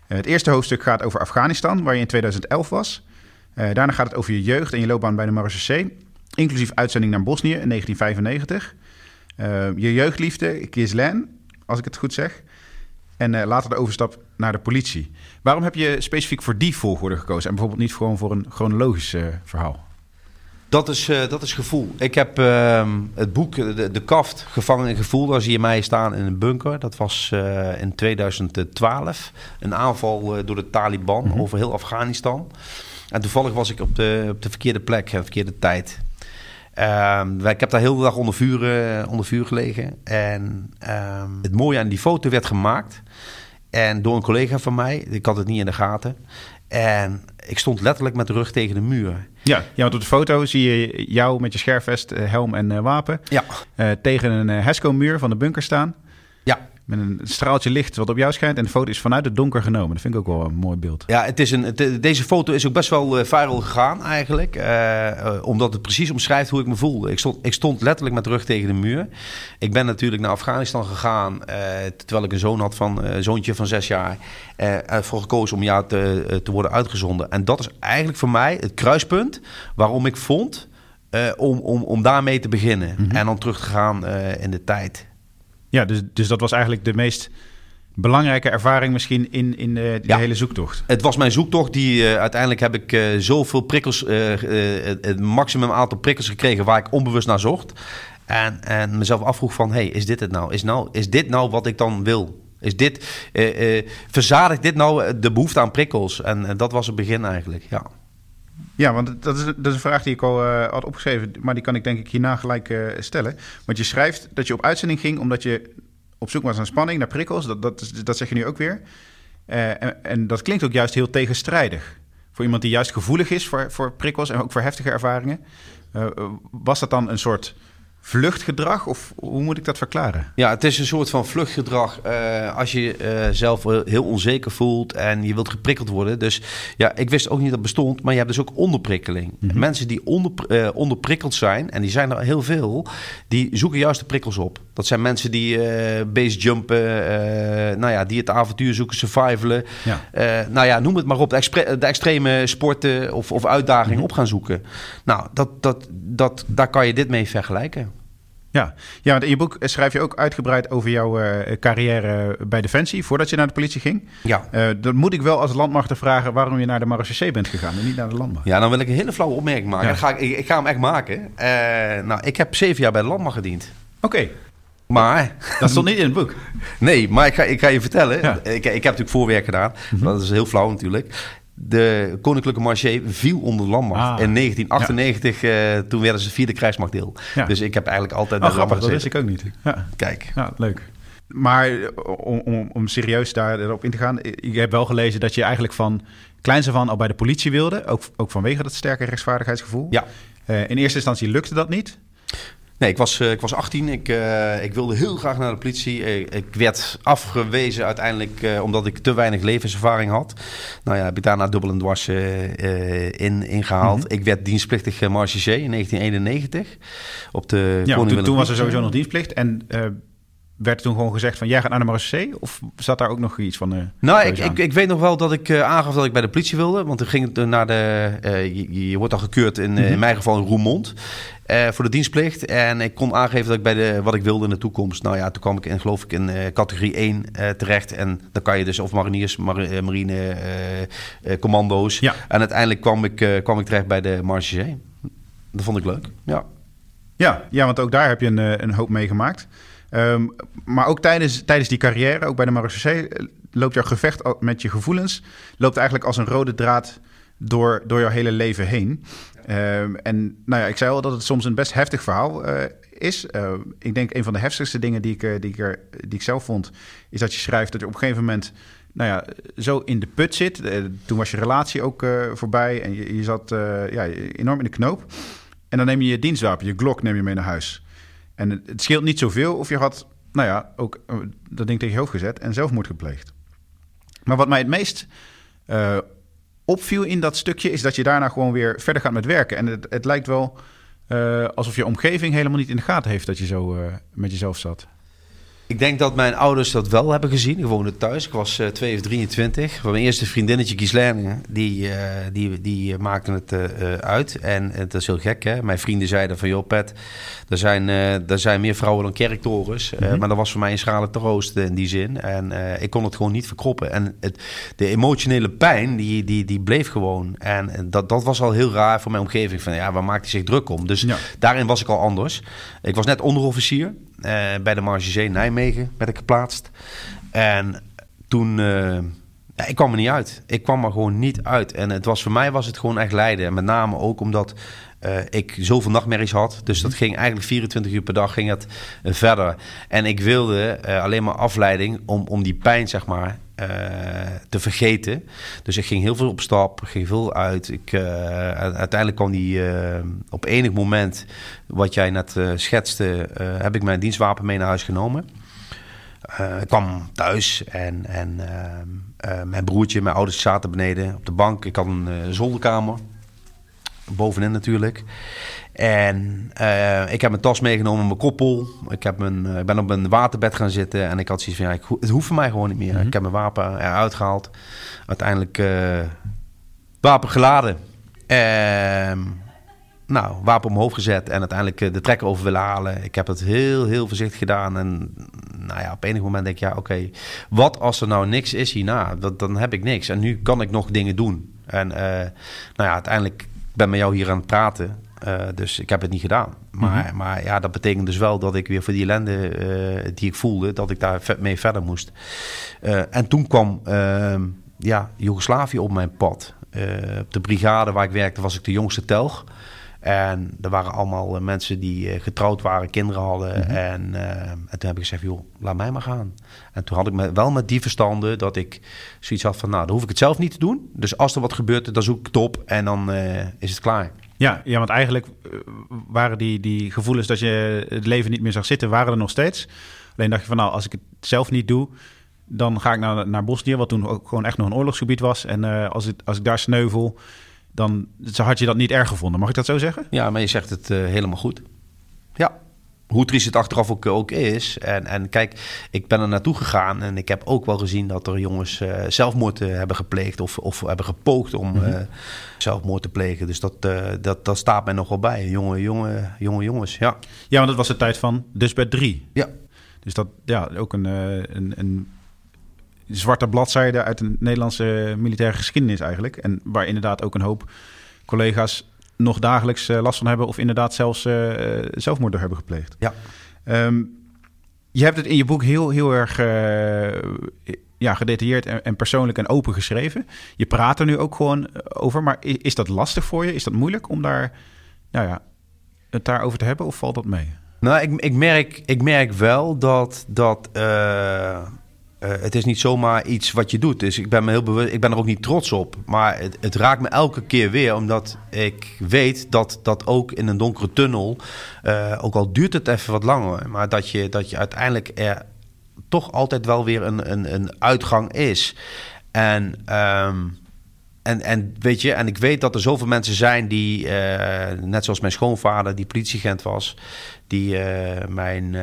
Eh, het eerste hoofdstuk gaat over Afghanistan, waar je in 2011 was. Eh, daarna gaat het over je jeugd en je loopbaan bij de Marechaussee, inclusief uitzending naar Bosnië in 1995. Eh, je jeugdliefde, Kislen, als ik het goed zeg. En eh, later de overstap naar de politie. Waarom heb je specifiek voor die volgorde gekozen en bijvoorbeeld niet gewoon voor een chronologisch verhaal? Dat is, eh, dat is gevoel. Ik heb ehm, het boek eh, de, de Kaft, Gevangen in Gevoel. Daar zie je mij staan in een bunker. Dat was eh, in 2012. Een aanval door de Taliban Mhm. over heel Afghanistan. En toevallig was ik op de, op de verkeerde plek, de verkeerde tijd. Ehm, wij- ik heb daar heel de dag onder vuur, onder vuur gelegen. En ehm, het mooie aan die foto werd gemaakt... En door een collega van mij, ik had het niet in de gaten. En ik stond letterlijk met de rug tegen de muur. Ja, ja want op de foto zie je jou met je scherfvest, eh, helm en uh, wapen... Ja. Uh, tegen een Hesco-muur van de bunker staan. Met een straaltje licht wat op jou schijnt. En de foto is vanuit het donker genomen. Dat vind ik ook wel een mooi beeld. Ja, het is een, het, deze foto is ook best wel uh, viral gegaan eigenlijk. Uh, uh, omdat het precies omschrijft hoe ik me voelde. Ik stond, ik stond letterlijk met de rug tegen de muur. Ik ben natuurlijk naar Afghanistan gegaan. terwijl ik een zoon had van een zoontje van zes jaar. ervoor gekozen om ja te, te worden uitgezonden. En dat is eigenlijk voor mij het kruispunt waarom ik vond... om, om, om daarmee te beginnen. Mm -hmm. En dan terug te gaan in de tijd. Ja, dus, dus dat was eigenlijk de meest belangrijke ervaring misschien in, in de, de Ja. hele zoektocht. Het was mijn zoektocht. Die, eh, uiteindelijk heb ik eh, zoveel prikkels, eh, eh, het- maximum aantal prikkels gekregen waar ik onbewust naar zocht. En, en mezelf afvroeg van, hey, is dit het nou? Is, nou? is dit nou wat ik dan wil? Is dit, eh, eh, verzadigt dit nou de behoefte aan prikkels? En eh, dat was het begin eigenlijk, ja. Ja, want dat is, dat is een vraag die ik al eh, had opgeschreven, maar die kan ik denk ik hierna gelijk eh, stellen. Want je schrijft dat je op uitzending ging omdat je op zoek was naar spanning, naar prikkels. Dat, dat, zeg je nu ook weer. Eh, en, en dat klinkt ook juist heel tegenstrijdig. Voor iemand die juist gevoelig is voor, voor prikkels en ook voor heftige ervaringen. Was dat dan een soort vluchtgedrag of hoe moet ik dat verklaren? Ja, het is een soort van vluchtgedrag eh, als je eh, zelf heel onzeker voelt en je wilt geprikkeld worden. Dus ja, ik wist ook niet dat het bestond, maar je hebt dus ook onderprikkeling. Mensen die onder, eh, onderprikkeld zijn, en die zijn er heel veel, die zoeken juist de prikkels op. Dat zijn mensen die basejumpen, eh nou ja, die het avontuur zoeken, survivalen. Ja. Nou ja, noem het maar op, de, extreme sporten of, of uitdagingen op gaan zoeken. Nou, dat, dat, dat, daar kan je dit mee vergelijken. Ja. ja, want in je boek schrijf je ook uitgebreid over jouw eh, carrière bij Defensie, voordat je naar de politie ging. Ja. Eh, dan moet ik wel als landmachter vragen waarom je naar de marechaussee bent gegaan en niet naar de landmacht. Ja, dan wil ik een hele flauwe opmerking maken. Ja. Dan ga ik, ik, ik ga hem echt maken. Eh, nou, ik heb zeven jaar bij de landmacht gediend. Oké, Maar, dat stond niet in het boek. nee, maar ik ga, ik ga je vertellen. Ja. Mhm. Ik, ik heb natuurlijk voorwerk gedaan. Dat is heel flauw natuurlijk. De Koninklijke Marché viel onder de landmacht. Ah. In 1998, eh, toen werden ze vierde krijgsmachtdeel. Ja. Dus ik heb eigenlijk altijd Oh, de grappig, dat wist ik ook niet. Ja, Kijk. ja leuk. Maar eh, om, om, om serieus daarop in te gaan, ik heb wel gelezen dat je eigenlijk van kleins af aan al bij de politie wilde, ook, ook vanwege dat sterke rechtsvaardigheidsgevoel. Ja. Eh, in eerste instantie lukte dat niet. Nee, ik was, eh, ik was 18. Ik, eh, ik wilde heel graag naar de politie. Eh, ik werd afgewezen uiteindelijk omdat ik te weinig levenservaring had. Nou ja, heb ik daarna dubbel en dwars in, ingehaald. Mhm. Ik werd dienstplichtig marechaussee in 1991. Op de Ja, toen, toen was er sowieso nog dienstplicht. En werd toen gewoon gezegd van jij gaat naar de marechaussee? Of zat daar ook nog iets van? eh, Nou, ik, ik, ik weet nog wel dat ik eh, aangaf dat ik bij de politie wilde. Want toen ging het eh, naar de. je, je wordt dan gekeurd in, eh, in mijn geval in Roermond. voor de dienstplicht. En ik kon aangeven dat ik bij de, wat ik wilde in de toekomst. Nou ja, toen kwam ik in, geloof ik, in categorie 1 eh, terecht. En dan kan je dus of mariniers, mari- marine, commando's. Ja. En uiteindelijk kwam ik, kwam ik terecht bij de marechaussee. Dat vond ik leuk. Ja. Ja, ja, want ook daar heb je een, een hoop meegemaakt. Ehm, maar ook tijdens, tijdens die carrière, ook bij de marechaussee, eh, loopt jouw gevecht met je gevoelens... loopt eigenlijk als een rode draad door, door jouw hele leven heen. Ehm, en nou ja, ik zei al dat het soms een best heftig verhaal eh, is. Eh, ik denk een van de heftigste dingen die ik, eh, die, ik er, die ik zelf vond... is dat je schrijft dat je op een gegeven moment... Nou ja, zo in de put zit. Toen was je relatie ook voorbij en je, je zat ja, enorm in de knoop. En dan neem je je dienstwapen, je Glock neem je mee naar huis. En het, scheelt niet zoveel of je had, nou ja, ook eh, dat ding tegen je hoofd gezet en zelfmoord gepleegd. Maar wat mij het meest eh, opviel in dat stukje is dat je daarna gewoon weer verder gaat met werken. En het, het lijkt wel eh, alsof je omgeving helemaal niet in de gaten heeft dat je zo met jezelf zat. Ik denk dat mijn ouders dat wel hebben gezien. Ik woonde thuis. Ik was eh 2 of 23. Mijn eerste vriendinnetje, Gislaine, die, eh, die, die maakte het eh, eh, uit. En het is heel gek, hè. Mijn vrienden zeiden van, joh Pet, er zijn, er zijn meer vrouwen dan kerktorens. Mhm. maar dat was voor mij een schrale troost in die zin. En ik kon het gewoon niet verkroppen. En het, de emotionele pijn, die, die, die bleef gewoon. En dat, dat was al heel raar voor mijn omgeving. Van, ja, waar maakt hij zich druk om? Dus Ja. daarin was ik al anders. Ik was net onderofficier. Eh, bij de Marge Nijmegen werd ik geplaatst. En toen... eh, ik kwam er niet uit. Ik kwam er gewoon niet uit. En het was, voor mij was het gewoon echt lijden. En met name ook omdat ik zoveel nachtmerries had. Dus dat ging eigenlijk 24 uur per dag ging het verder. En ik wilde alleen maar afleiding om, om die pijn, zeg maar, te vergeten. Dus ik ging heel veel op stap, ging veel uit. Ik, uiteindelijk kwam die op enig moment, wat jij net schetste, heb ik mijn dienstwapen mee naar huis genomen. Uh, ik kwam thuis en, en uh, uh, mijn broertje, mijn ouders zaten beneden op de bank. Ik had een zolderkamer, bovenin natuurlijk. En ik heb mijn tas meegenomen, mijn koppel. Ik, heb mijn, ik ben op een waterbed gaan zitten en ik had zoiets van, ja, ik, het hoeft voor mij gewoon niet meer. Mhm. Ik heb mijn wapen eruit gehaald. Uiteindelijk wapen geladen. Ehm, nou, wapen omhoog gezet en uiteindelijk de trekker over willen halen. Ik heb het heel, heel voorzichtig gedaan. En nou ja, op enig moment denk ik, ja, oké, wat als er nou niks is hierna? Dat, dan heb ik niks. En nu kan ik nog dingen doen. En nou ja, uiteindelijk ben met jou hier aan het praten. Uh, dus ik heb het niet gedaan. Maar, mhm. maar ja, dat betekent dus wel dat ik weer voor die ellende uh, die ik voelde, dat ik daar mee verder moest. en toen kwam ehm, ja, Joegoslavië op mijn pad. op de brigade waar ik werkte was ik de jongste telg. En er waren allemaal eh, mensen die eh, getrouwd waren, kinderen hadden. Mhm. en, uh, en, toen heb ik gezegd, joh, laat mij maar gaan. En toen had ik me, wel met die verstanden dat ik zoiets had van... nou, dan hoef ik het zelf niet te doen. Dus als er wat gebeurt, dan zoek ik het op en dan is het klaar. Ja, ja, want eigenlijk waren die, die gevoelens dat je het leven niet meer zag zitten... waren er nog steeds. Alleen dacht je van, nou, als ik het zelf niet doe... dan ga ik naar, naar Bosnië, wat toen ook gewoon echt nog een oorlogsgebied was. En als, het, als ik daar sneuvel dan had je dat niet erg gevonden. Mag ik dat zo zeggen? Ja, maar je zegt het uh, helemaal goed. Ja. Hoe triest het achteraf ook, ook is. En, en kijk, ik ben er naartoe gegaan en ik heb ook wel gezien dat er jongens uh, zelfmoord uh, hebben gepleegd of, of hebben gepoogd om mm -hmm. zelfmoord te plegen. Dus dat, dat, dat staat mij nog wel bij. Jonge, jonge, jonge jongens, ja. Ja, want dat was de tijd van dus bij drie. Ja. Dus dat, ja, ook een, een, een zwarte bladzijde uit de Nederlandse militaire geschiedenis eigenlijk. En waar inderdaad ook een hoop collega's nog dagelijks uh, last van hebben... of inderdaad zelfs uh, zelfmoord door hebben gepleegd. Ja. Um, je hebt het in je boek heel, heel erg ja, gedetailleerd en, en, persoonlijk en open geschreven. Je praat er nu ook gewoon over, maar is, is dat lastig voor je? Is dat moeilijk om daar, nou ja, het daarover te hebben of valt dat mee? Nou, ik, ik, merk, ik merk wel dat... dat uh, het is niet zomaar iets wat je doet. Dus ik ben, me heel bewust, ik ben er ook niet trots op. Maar het, het, raakt me elke keer weer, omdat ik weet dat dat ook in een donkere tunnel, uh, ook al duurt het even wat langer, maar dat je, dat je uiteindelijk er toch altijd wel weer een, een, een uitgang is. En. Um, en, en weet je, en ik weet dat er zoveel mensen zijn die, uh, net zoals mijn schoonvader, die politieagent was, die mijn,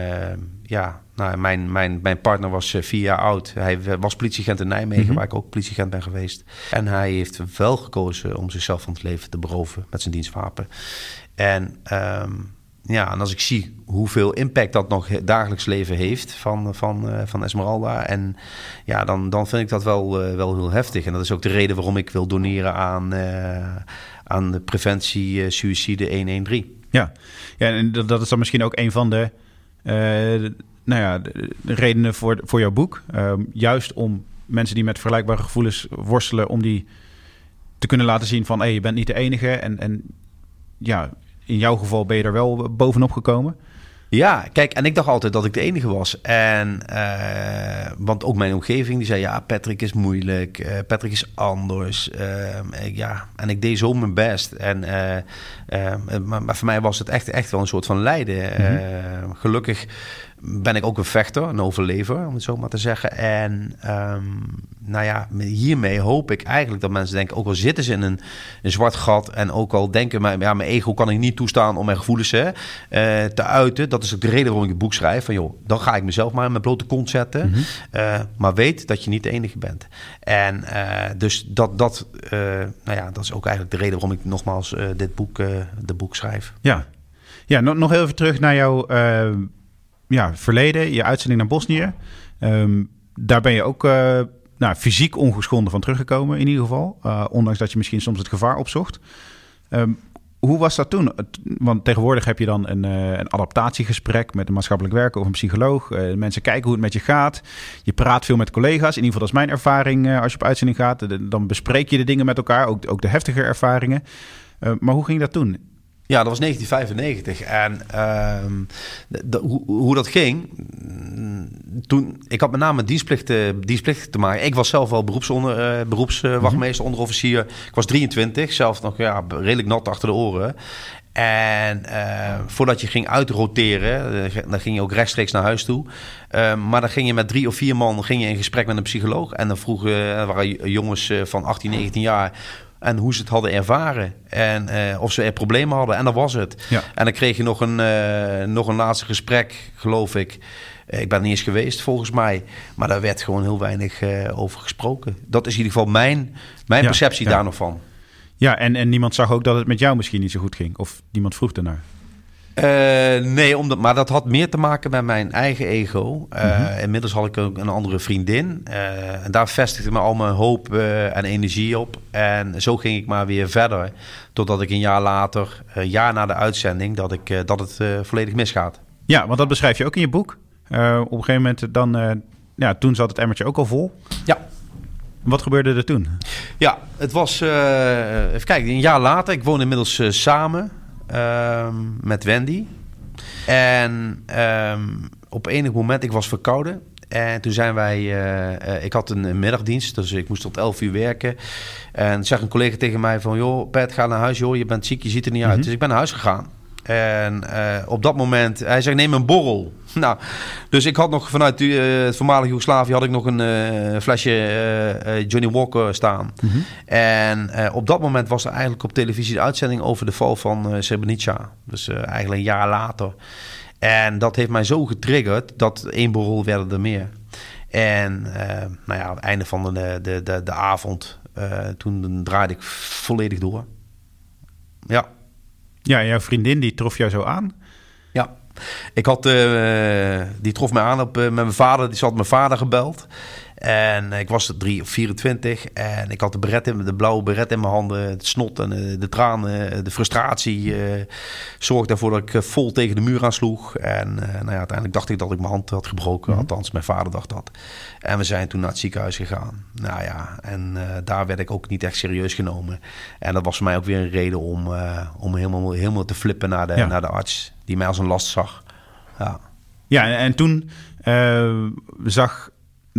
ja, nou, mijn, mijn, mijn partner was vier jaar oud. Hij was politieagent in Nijmegen, mm waar ik ook politieagent ben geweest. En hij heeft wel gekozen om zichzelf van het leven te beroven met zijn dienstwapen. En um, ja, en als ik zie hoeveel impact dat nog dagelijks leven heeft van, van, uh, van Esmeralda. En ja, dan, dan vind ik dat wel, uh, wel heel heftig. En dat is ook de reden waarom ik wil doneren aan, uh, aan de preventie suïcide 113. Ja. ja, en dat is dan misschien ook een van de, nou ja, de, redenen voor, voor jouw boek. Ehm, juist om mensen die met vergelijkbare gevoelens worstelen, om die te kunnen laten zien van hé, hey, je bent niet de enige. En, en ja, in jouw geval ben je er wel bovenop gekomen. Ja, kijk, en ik dacht altijd dat ik de enige was. En, uh, want ook mijn omgeving, die zei, ja, Patrick is moeilijk, uh, Patrick is anders. Uh, ja, en ik deed zo mijn best. En, maar, maar, voor mij was het echt, echt wel een soort van lijden. Mm-hmm. gelukkig ben ik ook een vechter, een overlever, om het zo maar te zeggen. En um, nou ja, hiermee hoop ik eigenlijk dat mensen denken, ook al zitten ze in een, een zwart gat en ook al denken, maar, ja, mijn ego kan ik niet toestaan om mijn gevoelens hè, uh, te uiten. Dat is ook de reden waarom ik het boek schrijf. Van joh, dan ga ik mezelf maar in mijn blote kont zetten. Mm -hmm. uh, maar weet dat je niet de enige bent. En uh, dus dat, dat, nou ja, dat is ook eigenlijk de reden waarom ik nogmaals dit boek, de boek schrijf. Ja, ja nog, nog even terug naar jouw ja, verleden, je uitzending naar Bosnië. Um, daar ben je ook uh, nou, fysiek ongeschonden van teruggekomen, in ieder geval. Uh, ondanks dat je misschien soms het gevaar opzocht. Um, hoe was dat toen? Want tegenwoordig heb je dan een, uh, een adaptatiegesprek met een maatschappelijk werker of een psycholoog. Mensen kijken hoe het met je gaat. Je praat veel met collega's. In ieder geval, dat is mijn ervaring als je op uitzending gaat. dan bespreek je de dingen met elkaar, ook, ook de heftige ervaringen. maar hoe ging dat toen? Ja, dat was 1995. En ehm, de, hoe, hoe, dat ging, toen, ik had met name dienstplicht, dienstplicht te maken. Ik was zelf wel beroepsonder, uh, beroepswachtmeester, mm onderofficier. Ik was 23, zelf nog ja, redelijk nat achter de oren. En uh, voordat je ging uitroteren, uh, dan ging je ook rechtstreeks naar huis toe. Uh, maar dan ging je met drie of vier man ging je in gesprek met een psycholoog. En dan vroegen, waren jongens van 18, 19 jaar en hoe ze het hadden ervaren. En uh, of ze er problemen hadden. En dat was het. Ja. En dan kreeg je nog een, uh, nog een laatste gesprek, geloof ik. ik ben niet eens geweest, volgens mij. Maar daar werd gewoon heel weinig uh, over gesproken. Dat is in ieder geval mijn, mijn ja, perceptie ja. daar nog van. Ja, en, en niemand zag ook dat het met jou misschien niet zo goed ging. Of niemand vroeg ernaar. Uh, nee, omdat, maar dat had meer te maken met mijn eigen ego. Uh, mm-hmm. Inmiddels had ik ook een andere vriendin. Uh, en daar vestigde me al mijn hoop en energie op. En zo ging ik maar weer verder. Totdat ik een jaar later, een jaar na de uitzending, dat, ik, dat het volledig misgaat. Ja, want dat beschrijf je ook in je boek. op een gegeven moment dan, ja, toen zat het emmertje ook al vol. Ja. Wat gebeurde er toen? Ja, het was, even kijken, een jaar later. Ik woon inmiddels samen Ehm, met Wendy. En um, op enig moment, ik was verkouden. En toen zijn wij, uh, ik had een middagdienst, dus ik moest tot 11 uur werken. En zegt een collega tegen mij van, joh, Pet, ga naar huis, joh, je bent ziek, je ziet er niet uit. Mhm. Dus ik ben naar huis gegaan. En uh, op dat moment, hij zegt, neem een borrel. Nou, dus ik had nog vanuit uh, het voormalige Joegoslavië had ik nog een uh, flesje Johnny Walker staan. Mm -hmm. En op dat moment was er eigenlijk op televisie de uitzending over de val van Srebrenica. Dus eigenlijk een jaar later. En dat heeft mij zo getriggerd dat één borrel werden er meer. En nou ja, aan het einde van de, de, de, de avond, toen draaide ik volledig door. Ja. Ja, jouw vriendin die trof jou zo aan? Ja, ik had, uh, die trof mij aan op, uh, met mijn vader. Die zat mijn vader gebeld. En ik was 3 of 24 en ik had de, beret in, de blauwe beret in mijn handen. Het snot en de, de tranen, de frustratie uh, zorgde ervoor dat ik vol tegen de muur aansloeg. En nou ja, uiteindelijk dacht ik dat ik mijn hand had gebroken. Mhm. Althans, mijn vader dacht dat. En we zijn toen naar het ziekenhuis gegaan. Nou ja, en daar werd ik ook niet echt serieus genomen. En dat was voor mij ook weer een reden om, om helemaal, helemaal te flippen naar de, ja. naar de arts. Die mij als een last zag. Ja, ja en, en toen zag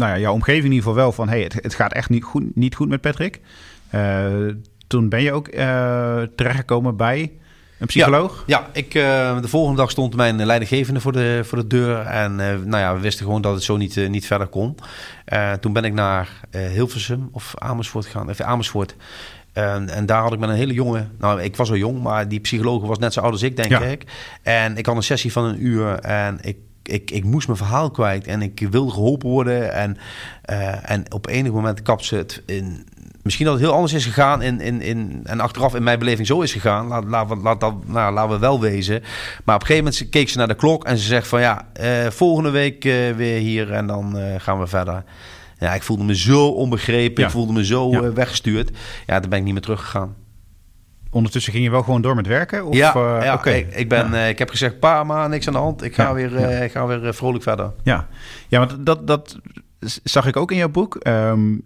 nou ja, jouw omgeving in ieder geval wel van... hey, het, het gaat echt niet goed, niet goed met Patrick. Uh, toen ben je ook uh, terechtgekomen bij een psycholoog? Ja, ja ik, uh, de volgende dag stond mijn leidinggevende voor de, voor de deur. En nou ja, we wisten gewoon dat het zo niet, niet verder kon. toen ben ik naar Hilversum of Amersfoort gegaan. Even Amersfoort. En, en, daar had ik met een hele jonge, nou ik was al jong, maar die psycholoog was net zo oud als ik, denk ja. ik. En ik had een sessie van een uur en ik ik, ik moest mijn verhaal kwijt en ik wilde geholpen worden. En, uh, en op enig moment kap ze het in. Misschien dat het heel anders is gegaan in, in, in, en achteraf in mijn beleving zo is gegaan. Laat, laat, laat, dat, nou, laten we wel wezen. Maar op een gegeven moment keek ze naar de klok en ze zegt van ja, uh, volgende week uh, weer hier en dan gaan we verder. Ja, ik voelde me zo onbegrepen. Ja. Ik voelde me zo ja. weggestuurd. Ja, dan ben ik niet meer teruggegaan ondertussen ging je wel gewoon door met werken? Of, ja, uh, ja okay. ik, ik, ben, ja. uh, ik heb gezegd, pa, maar niks aan de hand. Ik ga ja, weer, uh, ik ga weer vrolijk verder. Ja, ja want dat, dat zag ik ook in jouw boek. Um,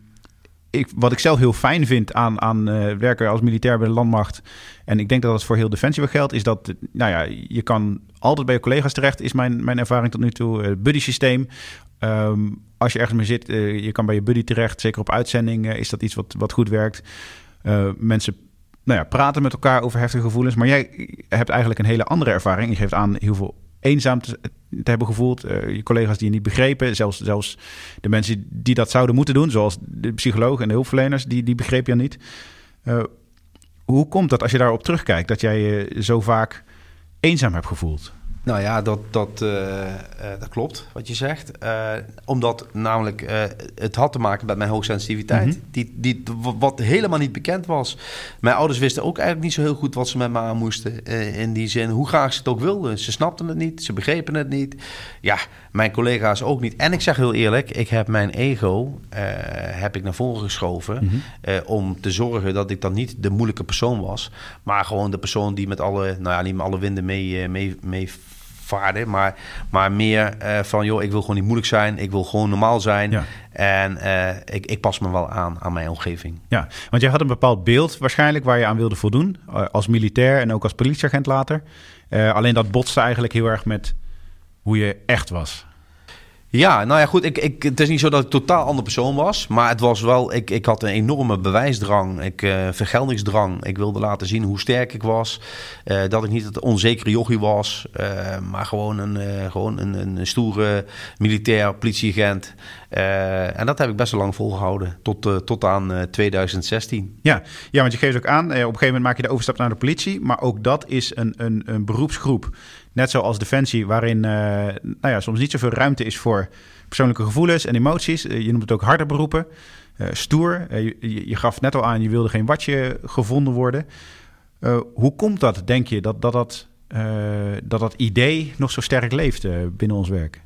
ik, wat ik zelf heel fijn vind aan, aan werken als militair bij de landmacht... en ik denk dat dat voor heel Defensie wel geldt... is dat nou ja, je kan altijd bij je collega's terecht... is mijn, mijn ervaring tot nu toe. Het buddy systeem. Um, als je ergens mee zit, je kan bij je buddy terecht. Zeker op uitzending is dat iets wat, wat goed werkt. mensen nou ja, praten met elkaar over heftige gevoelens. Maar jij hebt eigenlijk een hele andere ervaring. Je geeft aan heel veel eenzaam te, hebben gevoeld. Uh, je collega's die je niet begrepen. Zelfs, zelfs de mensen die dat zouden moeten doen, zoals de psychologen en de hulpverleners, die, die begreep je niet. Uh, hoe komt dat als je daarop terugkijkt, dat jij je zo vaak eenzaam hebt gevoeld? Nou ja, dat, dat, uh, uh, dat klopt wat je zegt. Uh, omdat namelijk het had te maken met mijn hoogsensitiviteit. Mm -hmm. die, die, wat helemaal niet bekend was. Mijn ouders wisten ook eigenlijk niet zo heel goed wat ze met me aan moesten. in die zin, hoe graag ze het ook wilden. Ze snapten het niet, ze begrepen het niet. Ja, mijn collega's ook niet. En ik zeg heel eerlijk, ik heb mijn ego heb ik naar voren geschoven. Mm -hmm. om te zorgen dat ik dan niet de moeilijke persoon was. Maar gewoon de persoon die met alle, nou ja, niet met alle winden mee, mee, mee vaarden, maar, maar meer van, joh, ik wil gewoon niet moeilijk zijn, ik wil gewoon normaal zijn. En ik, ik pas me wel aan aan mijn omgeving. Ja, want jij had een bepaald beeld waarschijnlijk waar je aan wilde voldoen, als militair en ook als politieagent later. alleen dat botste eigenlijk heel erg met hoe je echt was. Ja, nou ja, goed. Ik, ik, het is niet zo dat ik totaal andere persoon was. Maar het was wel. Ik, ik had een enorme bewijsdrang. Ik, uh, vergeldingsdrang. Ik wilde laten zien hoe sterk ik was. Uh, dat ik niet het onzekere jochie was. Uh, maar gewoon een, gewoon een, een stoere militair politieagent. en dat heb ik best wel lang volgehouden. Tot, tot aan 2016. Ja. ja, want je geeft ook aan. op een gegeven moment maak je de overstap naar de politie. Maar ook dat is een, een, een beroepsgroep Net zoals Defensie, waarin uh, nou ja, soms niet zoveel ruimte is voor persoonlijke gevoelens en emoties. Eh, je noemt het ook harde beroepen. Uh, stoer. Je, je, gaf net al aan, je wilde geen watje gevonden worden. hoe komt dat, denk je, dat dat, dat, dat, dat idee nog zo sterk leeft binnen ons werk?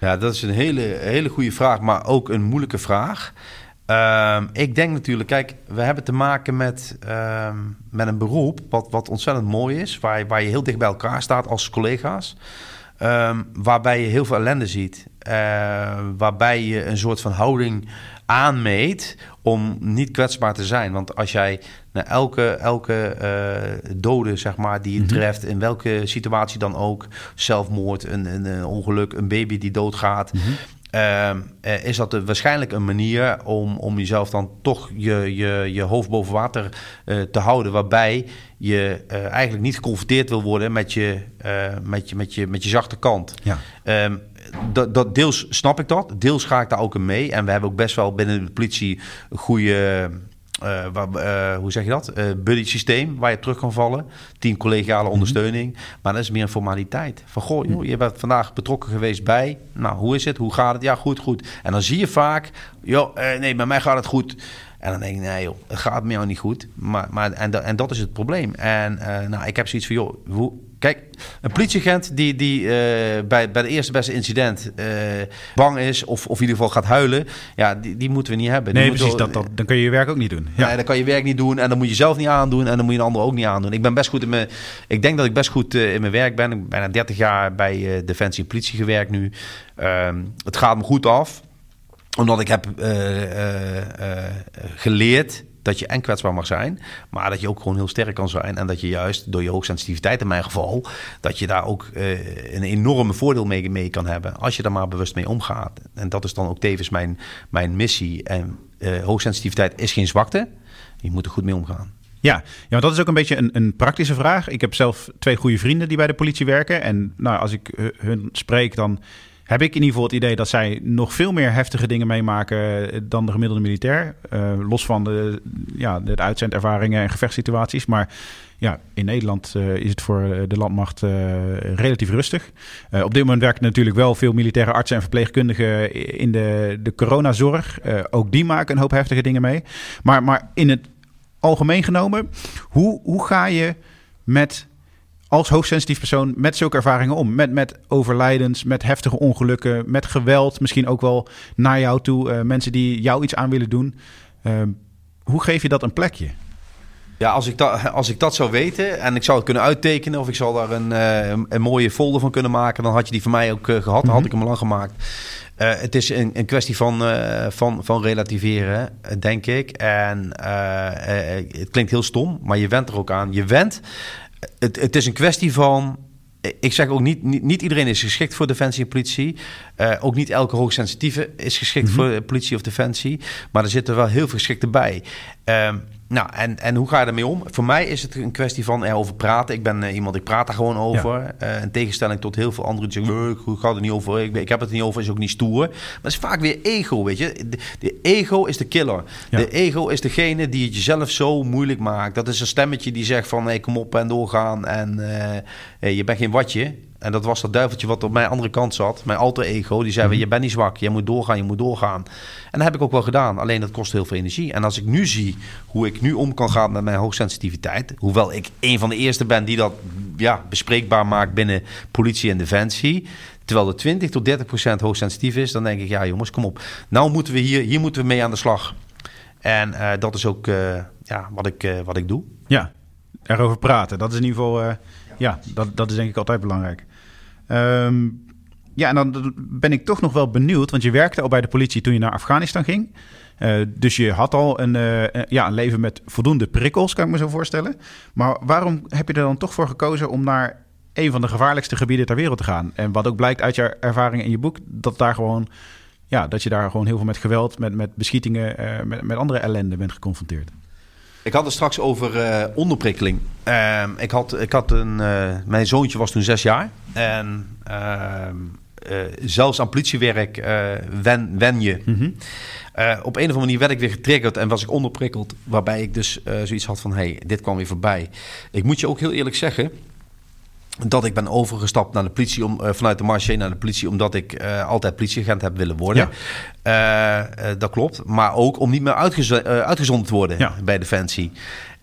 Ja, dat is een hele, hele goede vraag, maar ook een moeilijke vraag. Ehm, ik denk natuurlijk, kijk, we hebben te maken met, ehm, met een beroep wat, wat ontzettend mooi is, waar, waar je heel dicht bij elkaar staat als collega's. Ehm, waarbij je heel veel ellende ziet. Uh, waarbij je een soort van houding aanmeet om niet kwetsbaar te zijn. Want als jij naar elke, elke uh, dode, zeg maar, die je mhm. treft, in welke situatie dan ook, zelfmoord, een, een, een ongeluk, een baby die doodgaat, mm eh, is dat waarschijnlijk een manier om, om jezelf dan toch je, je, je hoofd boven water uh, te houden. Waarbij je uh, eigenlijk niet geconfronteerd wil worden met je, met je, met je, met je zachte kant. Ja. Um, dat, dat, deels snap ik dat, deels ga ik daar ook in mee. En we hebben ook best wel binnen de politie goede uh, waar, uh, hoe zeg je dat? Uh, buddy systeem waar je terug kan vallen. Team collegiale mhm. ondersteuning. Maar dat is meer een formaliteit. Van goh, joh, je bent vandaag betrokken geweest bij. Nou, hoe is het? Hoe gaat het? Ja, goed, goed. En dan zie je vaak, joh, nee, bij mij gaat het goed. En dan denk ik, nee joh, het gaat met jou niet goed. Maar, maar, en, en dat is het probleem. En nou, ik heb zoiets van, joh, hoe, Kijk, een politieagent die, die uh, bij, bij de eerste beste incident uh, bang is of, of in ieder geval gaat huilen, ja, die, die moeten we niet hebben. Nee, precies, dat, dat, dan kun je je werk ook niet doen. Ja. dan kan je werk niet doen en dan moet je zelf niet aandoen en dan moet je een ander ook niet aandoen. Ik ben best goed in mijn, ik denk dat ik best goed uh, in mijn werk ben. Ik ben bijna 30 jaar bij Defensie en Politie gewerkt nu. Ehm, het gaat me goed af omdat ik heb geleerd dat je en kwetsbaar mag zijn, maar dat je ook gewoon heel sterk kan zijn. En dat je juist door je hoogsensitiviteit in mijn geval, dat je daar ook uh, een enorme voordeel mee, mee kan hebben als je daar maar bewust mee omgaat. En dat is dan ook tevens mijn, mijn missie. En uh, hoogsensitiviteit is geen zwakte. Je moet er goed mee omgaan. Ja, ja dat is ook een beetje een, een, praktische vraag. Ik heb zelf twee goede vrienden die bij de politie werken. En nou, als ik hun spreek, dan heb ik in ieder geval het idee dat zij nog veel meer heftige dingen meemaken dan de gemiddelde militair. Uh, los van de, ja, de uitzendervaringen en gevechtssituaties. Maar ja, in Nederland uh, is het voor de landmacht uh, relatief rustig. op dit moment werken natuurlijk wel veel militaire artsen en verpleegkundigen in de, de coronazorg. ook die maken een hoop heftige dingen mee. Maar, maar in het algemeen genomen, hoe, hoe ga je met als hoogsensitief persoon met zulke ervaringen om? Met, met overlijdens, met heftige ongelukken, met geweld, misschien ook wel naar jou toe, uh, mensen die jou iets aan willen doen. Uh, hoe geef je dat een plekje? Ja, als ik, dat, als ik dat zou weten en ik zou het kunnen uittekenen of ik zou daar een, uh, een, mooie folder van kunnen maken, dan had je die van mij ook gehad. Dan had mhm. ik hem al lang gemaakt. het is een, een kwestie van, van, van relativeren, denk ik. En het klinkt heel stom, maar je went er ook aan. Je went het, het is een kwestie van ik zeg ook niet, niet, niet, iedereen is geschikt voor defensie en politie. Uh, ook niet elke hoogsensitieve is geschikt mhm. voor politie of defensie. Maar er zitten wel heel veel geschikte bij. Um, nou, en, en hoe ga je ermee om? Voor mij is het een kwestie van erover praten. Ik ben uh, iemand, ik praat daar gewoon over. Ja. Uh, in tegenstelling tot heel veel anderen die zeggen... ik ga er niet over, ik, ik heb het er niet over, is ook niet stoer. Maar het is vaak weer ego, weet je. De, ego is de killer. De ego is degene die het jezelf zo moeilijk maakt. Dat is een stemmetje die zegt van... Hey, kom op en doorgaan en uh, je bent geen watje. En dat was dat duiveltje wat op mijn andere kant zat. Mijn alter ego. Die zei, mm je bent niet zwak. Je moet doorgaan, je moet doorgaan. En dat heb ik ook wel gedaan. Alleen dat kost heel veel energie. En als ik nu zie hoe ik nu om kan gaan met mijn hoogsensitiviteit. Hoewel ik een van de eerste ben die dat ja, bespreekbaar maakt binnen politie en defensie. Terwijl de 20 tot 30 procent hoogsensitief is. Dan denk ik, ja jongens, kom op. Nou moeten we hier, hier moeten we mee aan de slag. En uh, dat is ook uh, ja, wat, ik, uh, wat ik doe. Ja, erover praten. Dat is in ieder geval... ja, dat, dat is denk ik altijd belangrijk. Ehm, ja, en dan ben ik toch nog wel benieuwd, want je werkte al bij de politie toen je naar Afghanistan ging. Uh, dus je had al een, uh, ja, een leven met voldoende prikkels, kan ik me zo voorstellen. Maar waarom heb je er dan toch voor gekozen om naar een van de gevaarlijkste gebieden ter wereld te gaan? En wat ook blijkt uit je ervaring in je boek, dat, daar gewoon, ja, dat je daar gewoon heel veel met geweld, met, met beschietingen, uh, met, met andere ellende bent geconfronteerd. Ik had het straks over onderprikkeling. Uh, ik had, ik had een, mijn zoontje was toen zes jaar. En ehm, zelfs aan politiewerk wen, wen je. Mm -hmm. op een of andere manier werd ik weer getriggerd en was ik onderprikkeld. Waarbij ik dus zoiets had van, hey, dit kwam weer voorbij. Ik moet je ook heel eerlijk zeggen dat ik ben overgestapt naar de politie om, uh, vanuit de marché naar de politie, omdat ik uh, altijd politieagent heb willen worden. Ja. Uh, dat klopt. Maar ook om niet meer uitgez uitgezonden te worden ja. bij Defensie.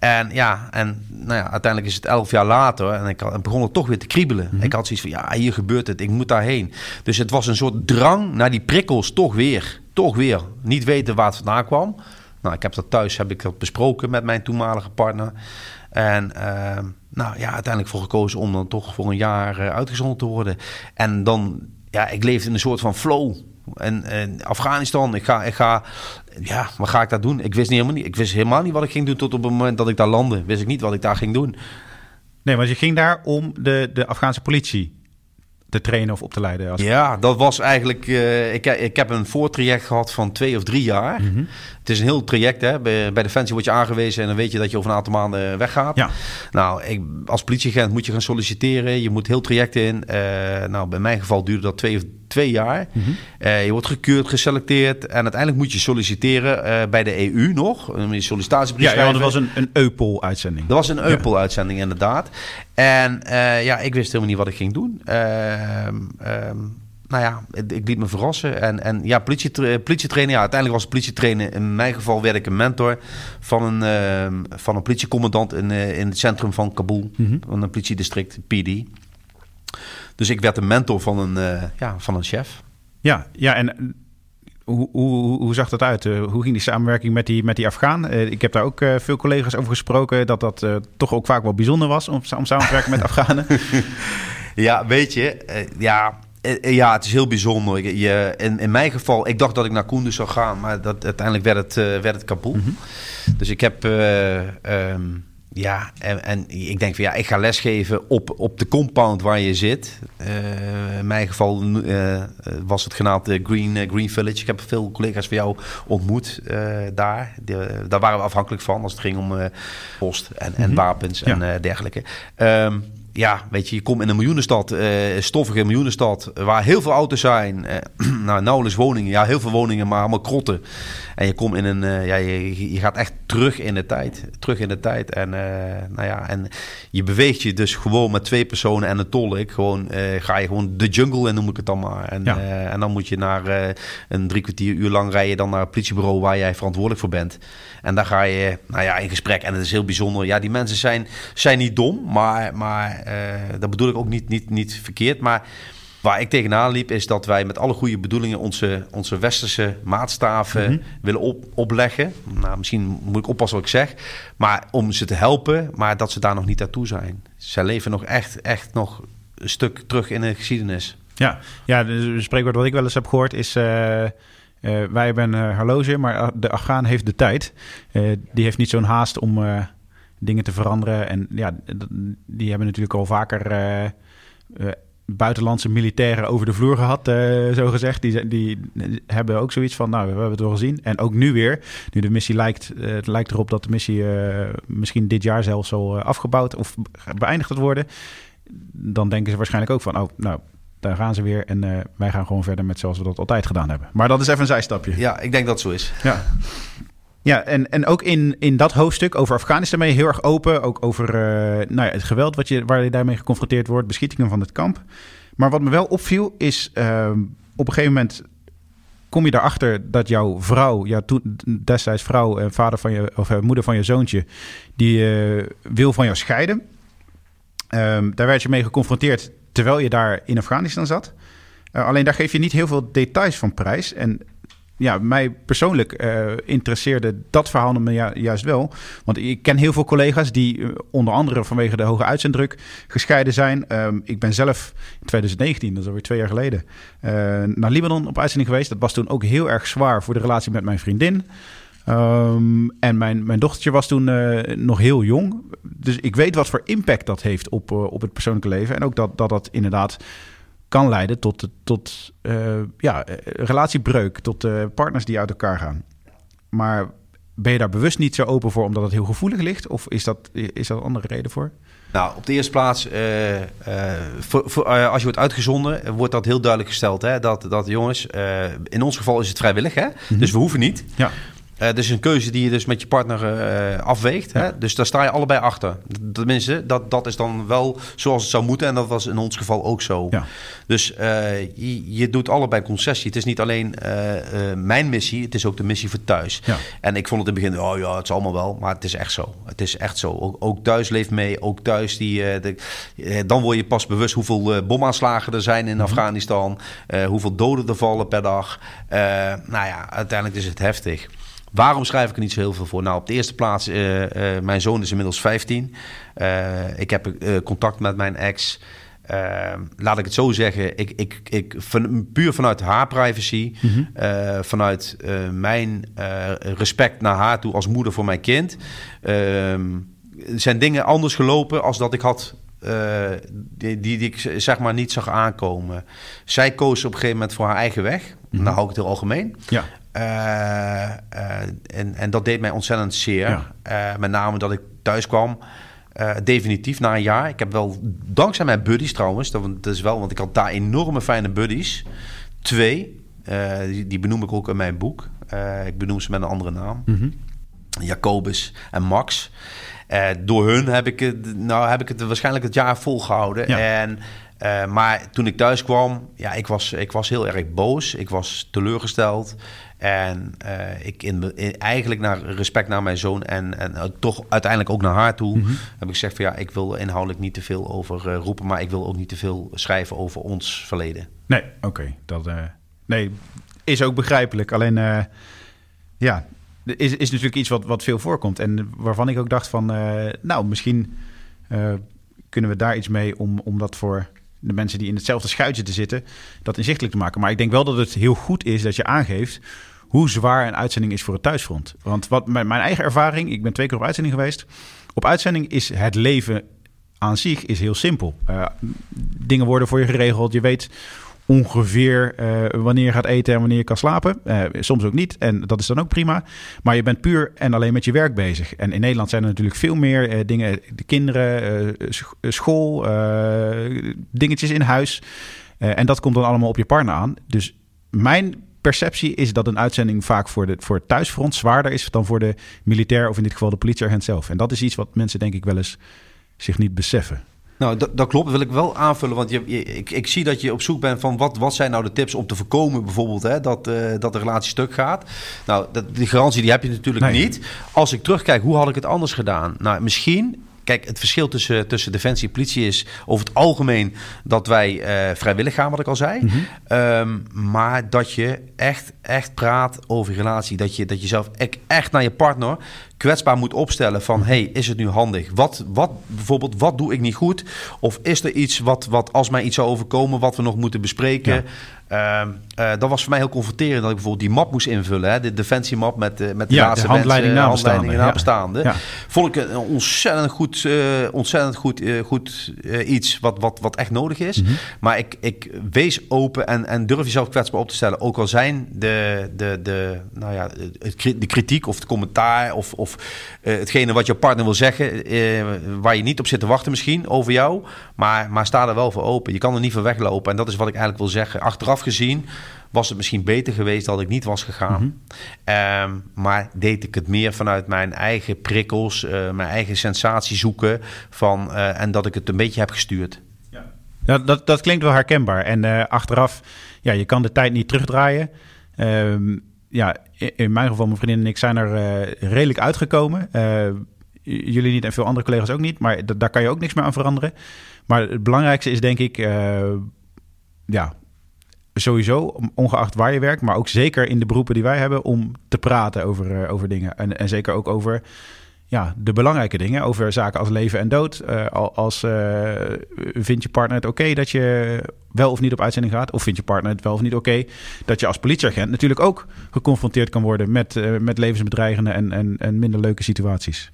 En ja, en nou ja, uiteindelijk is het elf jaar later en ik begon het toch weer te kriebelen. Mm -hmm. Ik had zoiets van, ja, hier gebeurt het, ik moet daarheen. Dus het was een soort drang naar die prikkels, toch weer, toch weer. Niet weten waar het vandaan kwam. Nou, ik heb dat thuis, heb ik dat besproken met mijn toenmalige partner. En uh, nou ja, uiteindelijk voor gekozen om dan toch voor een jaar uh, uitgezonden te worden. En dan, ja, ik leefde in een soort van flow. En, en Afghanistan, ik ga, ik ga, ja, wat ga ik daar doen? Ik wist, niet helemaal niet, ik wist helemaal niet wat ik ging doen tot op het moment dat ik daar landde. Wist ik niet wat ik daar ging doen. Nee, want je ging daar om de, de Afghaanse politie te trainen of op te leiden? Als... Ja, dat was eigenlijk. Uh, ik, ik heb een voortraject gehad van twee of drie jaar. Mm -hmm. Het is een heel traject. Hè? Bij, bij Defensie word je aangewezen en dan weet je dat je over een aantal maanden weggaat. Ja. Nou, ik, als politieagent moet je gaan solliciteren. Je moet heel traject in. Uh, nou, bij mijn geval duurde dat twee of twee jaar. Mm -hmm. uh, je wordt gekeurd, geselecteerd en uiteindelijk moet je solliciteren uh, bij de EU nog. Een sollicitatiebrief Ja, ja dat was een, een Eupol-uitzending. Dat was een Eupol-uitzending inderdaad. En uh, ja, ik wist helemaal niet wat ik ging doen. nou ja, ik liet me verrassen. En, en ja, politie, politietrainer, ja, uiteindelijk was politietrainer. In mijn geval werd ik een mentor van een, uh, van een politiecommandant in, uh, in het centrum van Kabul. Mm -hmm. Van een politiedistrict, PD. Dus ik werd een mentor van een, uh, ja, van een chef. Ja, ja en hoe, hoe, hoe zag dat uit? Uh, hoe ging die samenwerking met die, met die Afghaan? Uh, ik heb daar ook uh, veel collega's over gesproken... dat dat toch ook vaak wel bijzonder was om, om samen te werken met Afghanen. ja, weet je, ja... Ja, het is heel bijzonder. Je, in, in mijn geval, ik dacht dat ik naar Koenders zou gaan, maar dat, uiteindelijk werd het, werd het Kabul. Mm -hmm. Dus ik heb um, ja, en, en, ik denk van ja, ik ga lesgeven op, op de compound waar je zit. Uh, in mijn geval uh, was het genaamd Green, Green Village. Ik heb veel collega's van jou ontmoet daar. De, daar waren we afhankelijk van als het ging om post en, en mm -hmm. wapens en ja. dergelijke. Um, ja, weet je, je komt in een miljoenenstad, stoffige miljoenenstad, waar heel veel auto's zijn. Nou, nauwelijks woningen. Ja, heel veel woningen, maar allemaal krotten. En je komt in een, uh, ja, je, je, gaat echt terug in de tijd. Terug in de tijd. En, nou ja, en je beweegt je dus gewoon met twee personen en een tolk. Gewoon, ga je gewoon de jungle in, noem ik het dan maar. En, ja. en dan moet je naar een drie kwartier uur lang rijden dan naar het politiebureau waar jij verantwoordelijk voor bent. En daar ga je, nou ja, in gesprek. En het is heel bijzonder. Ja, die mensen zijn, zijn niet dom, maar, maar dat bedoel ik ook niet, niet, niet verkeerd. Maar waar ik tegenaan liep, is dat wij met alle goede bedoelingen onze, onze westerse maatstaven mm -hmm. willen op, opleggen. Nou, misschien moet ik oppassen wat ik zeg. Maar om ze te helpen, maar dat ze daar nog niet naartoe zijn. Zij leven nog echt, echt nog een stuk terug in de geschiedenis. Ja, ja de spreekwoord wat ik wel eens heb gehoord is... Uh... Uh, wij hebben een horloge, maar de Afghaan heeft de tijd. Uh, die heeft niet zo'n haast om uh, dingen te veranderen. En ja, die hebben natuurlijk al vaker buitenlandse militairen over de vloer gehad, zo gezegd. Die, die, hebben ook zoiets van, nou, we hebben het wel gezien. En ook nu weer, nu de missie lijkt, het lijkt erop dat de missie misschien dit jaar zelfs zal afgebouwd of beëindigd gaat worden. Dan denken ze waarschijnlijk ook van, oh, nou, daar gaan ze weer. En uh, wij gaan gewoon verder met zoals we dat altijd gedaan hebben. Maar dat is even een zijstapje. Ja, ik denk dat het zo is. Ja. Ja, en, en ook in, in dat hoofdstuk over Afghanistan ben je heel erg open. Ook over uh, nou ja, het geweld wat je, waar je daarmee geconfronteerd wordt, beschietingen van het kamp. Maar wat me wel opviel is, uh, op een gegeven moment kom je erachter dat jouw vrouw, jouw toen destijds vrouw en vader van je, of uh, moeder van je zoontje, die wil van jou scheiden. Um, daar werd je mee geconfronteerd terwijl je daar in Afghanistan zat. Alleen daar geef je niet heel veel details van prijs. En ja, mij persoonlijk interesseerde dat verhaal me juist wel. Want ik ken heel veel collega's die onder andere vanwege de hoge uitzenddruk gescheiden zijn. Ehm, ik ben zelf in 2019, dat is alweer twee jaar geleden, naar Libanon op uitzending geweest. Dat was toen ook heel erg zwaar voor de relatie met mijn vriendin. Ehm, en mijn, mijn dochtertje was toen nog heel jong. Dus ik weet wat voor impact dat heeft op, op het persoonlijke leven. En ook dat dat, dat inderdaad kan leiden tot, tot uh, ja, relatiebreuk, tot partners die uit elkaar gaan. Maar ben je daar bewust niet zo open voor omdat het heel gevoelig ligt? Of is dat, is dat een andere reden voor? Nou, op de eerste plaats, voor, voor, als je wordt uitgezonden, wordt dat heel duidelijk gesteld. Hè? Dat, dat jongens, in ons geval is het vrijwillig, hè? Mhm. dus we hoeven niet. Ja. Uh, dus een keuze die je dus met je partner uh, afweegt. Hè? Dus daar sta je allebei achter. Tenminste, dat, dat is dan wel zoals het zou moeten. En dat was in ons geval ook zo. Ja. Dus uh, je, je, doet allebei concessie. Het is niet alleen mijn missie, het is ook de missie voor thuis. Ja. En ik vond het in het begin, oh ja, het is allemaal wel. Maar het is echt zo. Het is echt zo. Ook, ook thuis leeft mee. Ook thuis, die, de, dan word je pas bewust hoeveel bomaanslagen er zijn in mm Afghanistan. hoeveel doden er vallen per dag. nou ja, uiteindelijk is het heftig. Waarom schrijf ik er niet zo heel veel voor? Nou, op de eerste plaats, uh, uh, mijn zoon is inmiddels 15. Uh, ik heb contact met mijn ex. laat ik het zo zeggen, ik, ik, ik, van, puur vanuit haar privacy, mm -hmm. vanuit mijn respect naar haar toe als moeder voor mijn kind, ehm, zijn dingen anders gelopen als dat ik had die, die, die, ik zeg maar niet zag aankomen. Zij koos op een gegeven moment voor haar eigen weg. Mm -hmm. Nou hou ik het heel algemeen. Ja. Uh, en, en dat deed mij ontzettend zeer. Uh, met name dat ik thuis kwam. definitief na een jaar. Ik heb wel, dankzij mijn buddies trouwens, dat, is wel, want ik had daar enorme fijne buddies. Twee, die, die, benoem ik ook in mijn boek. ik benoem ze met een andere naam. Mm -hmm. Jacobus en Max. door hun heb ik, het, nou, heb ik het waarschijnlijk het jaar volgehouden. En uh, maar toen ik thuis kwam, ja, ik was, ik was heel erg boos. Ik was teleurgesteld. En uh, ik in, in, eigenlijk naar respect naar mijn zoon en, en uh, toch uiteindelijk ook naar haar toe mm -hmm. heb ik gezegd van ja, ik wil inhoudelijk niet te veel over uh, roepen, maar ik wil ook niet te veel schrijven over ons verleden. Nee, oké. Okay. Dat nee, is ook begrijpelijk. Alleen ja, is, is natuurlijk iets wat, wat veel voorkomt. En waarvan ik ook dacht van nou, misschien kunnen we daar iets mee om, om dat voor de mensen die in hetzelfde schuitje te zitten, dat inzichtelijk te maken. Maar ik denk wel dat het heel goed is dat je aangeeft hoe zwaar een uitzending is voor het thuisfront. Want wat mijn, mijn eigen ervaring, ik ben twee keer op uitzending geweest. Op uitzending is het leven aan zich is heel simpel. Uh, dingen worden voor je geregeld. Je weet ongeveer uh, wanneer je gaat eten en wanneer je kan slapen. Uh, soms ook niet. En dat is dan ook prima. Maar je bent puur en alleen met je werk bezig. En in Nederland zijn er natuurlijk veel meer uh, dingen. De kinderen, school, dingetjes in huis. en dat komt dan allemaal op je partner aan. Dus mijn perceptie is dat een uitzending vaak voor, de, voor het thuisfront zwaarder is dan voor de militair of in dit geval de politieagent zelf. En dat is iets wat mensen denk ik wel eens zich niet beseffen. Nou, dat, dat klopt. Dat wil ik wel aanvullen. Want je, ik, ik zie dat je op zoek bent van wat, wat zijn nou de tips om te voorkomen, bijvoorbeeld, hè, dat, uh, dat de relatie stuk gaat. Nou, dat, die garantie die heb je natuurlijk niet. Als ik terugkijk, hoe had ik het anders gedaan? Nou, misschien Kijk, het verschil tussen, tussen defensie en politie is over het algemeen dat wij uh, vrijwillig gaan, wat ik al zei. Mm -hmm. um, maar dat je echt, echt praat over relatie. Dat je, dat je zelf echt naar je partner kwetsbaar moet opstellen van... hey, is het nu handig? Wat, wat, bijvoorbeeld, wat doe ik niet goed? Of is er iets wat, wat als mij iets zou overkomen... wat we nog moeten bespreken? Ja. Uh, uh, dat was voor mij heel confronterend dat ik bijvoorbeeld die map moest invullen. Hè? De defensiemap met, uh, met de ja, laatste de handleiding mensen, handleiding nabestaanden. Ja. Vond ik een ontzettend goed, uh, ontzettend goed, goed iets wat, wat, wat echt nodig is. Mm -hmm. Maar ik, ik wees open en, en durf jezelf kwetsbaar op te stellen. Ook al zijn de, de, de, nou ja, de kritiek of het commentaar of, of hetgene wat je partner wil zeggen... waar je niet op zit te wachten misschien over jou. Maar, maar sta er wel voor open. Je kan er niet voor weglopen. En dat is wat ik eigenlijk wil zeggen. Achteraf gezien was het misschien beter geweest dat ik niet was gegaan. Mm -hmm. um, maar deed ik het meer vanuit mijn eigen prikkels, uh, mijn eigen sensatie zoeken. Van, en dat ik het een beetje heb gestuurd. Ja, ja dat, dat klinkt wel herkenbaar. En achteraf, ja, je kan de tijd niet terugdraaien. Um, ja, in mijn geval, mijn vriendin en ik zijn er redelijk uitgekomen. jullie niet en veel andere collega's ook niet. Maar daar kan je ook niks meer aan veranderen. Maar het belangrijkste is denk ik... ja, sowieso, ongeacht waar je werkt, maar ook zeker in de beroepen die wij hebben, om te praten over, over dingen. En, en zeker ook over ja, de belangrijke dingen over zaken als leven en dood. Uh, als uh, vindt je partner het oké dat je wel of niet op uitzending gaat? Of vindt je partner het wel of niet oké dat je als politieagent natuurlijk ook geconfronteerd kan worden met, uh, met levensbedreigende en, en, en minder leuke situaties?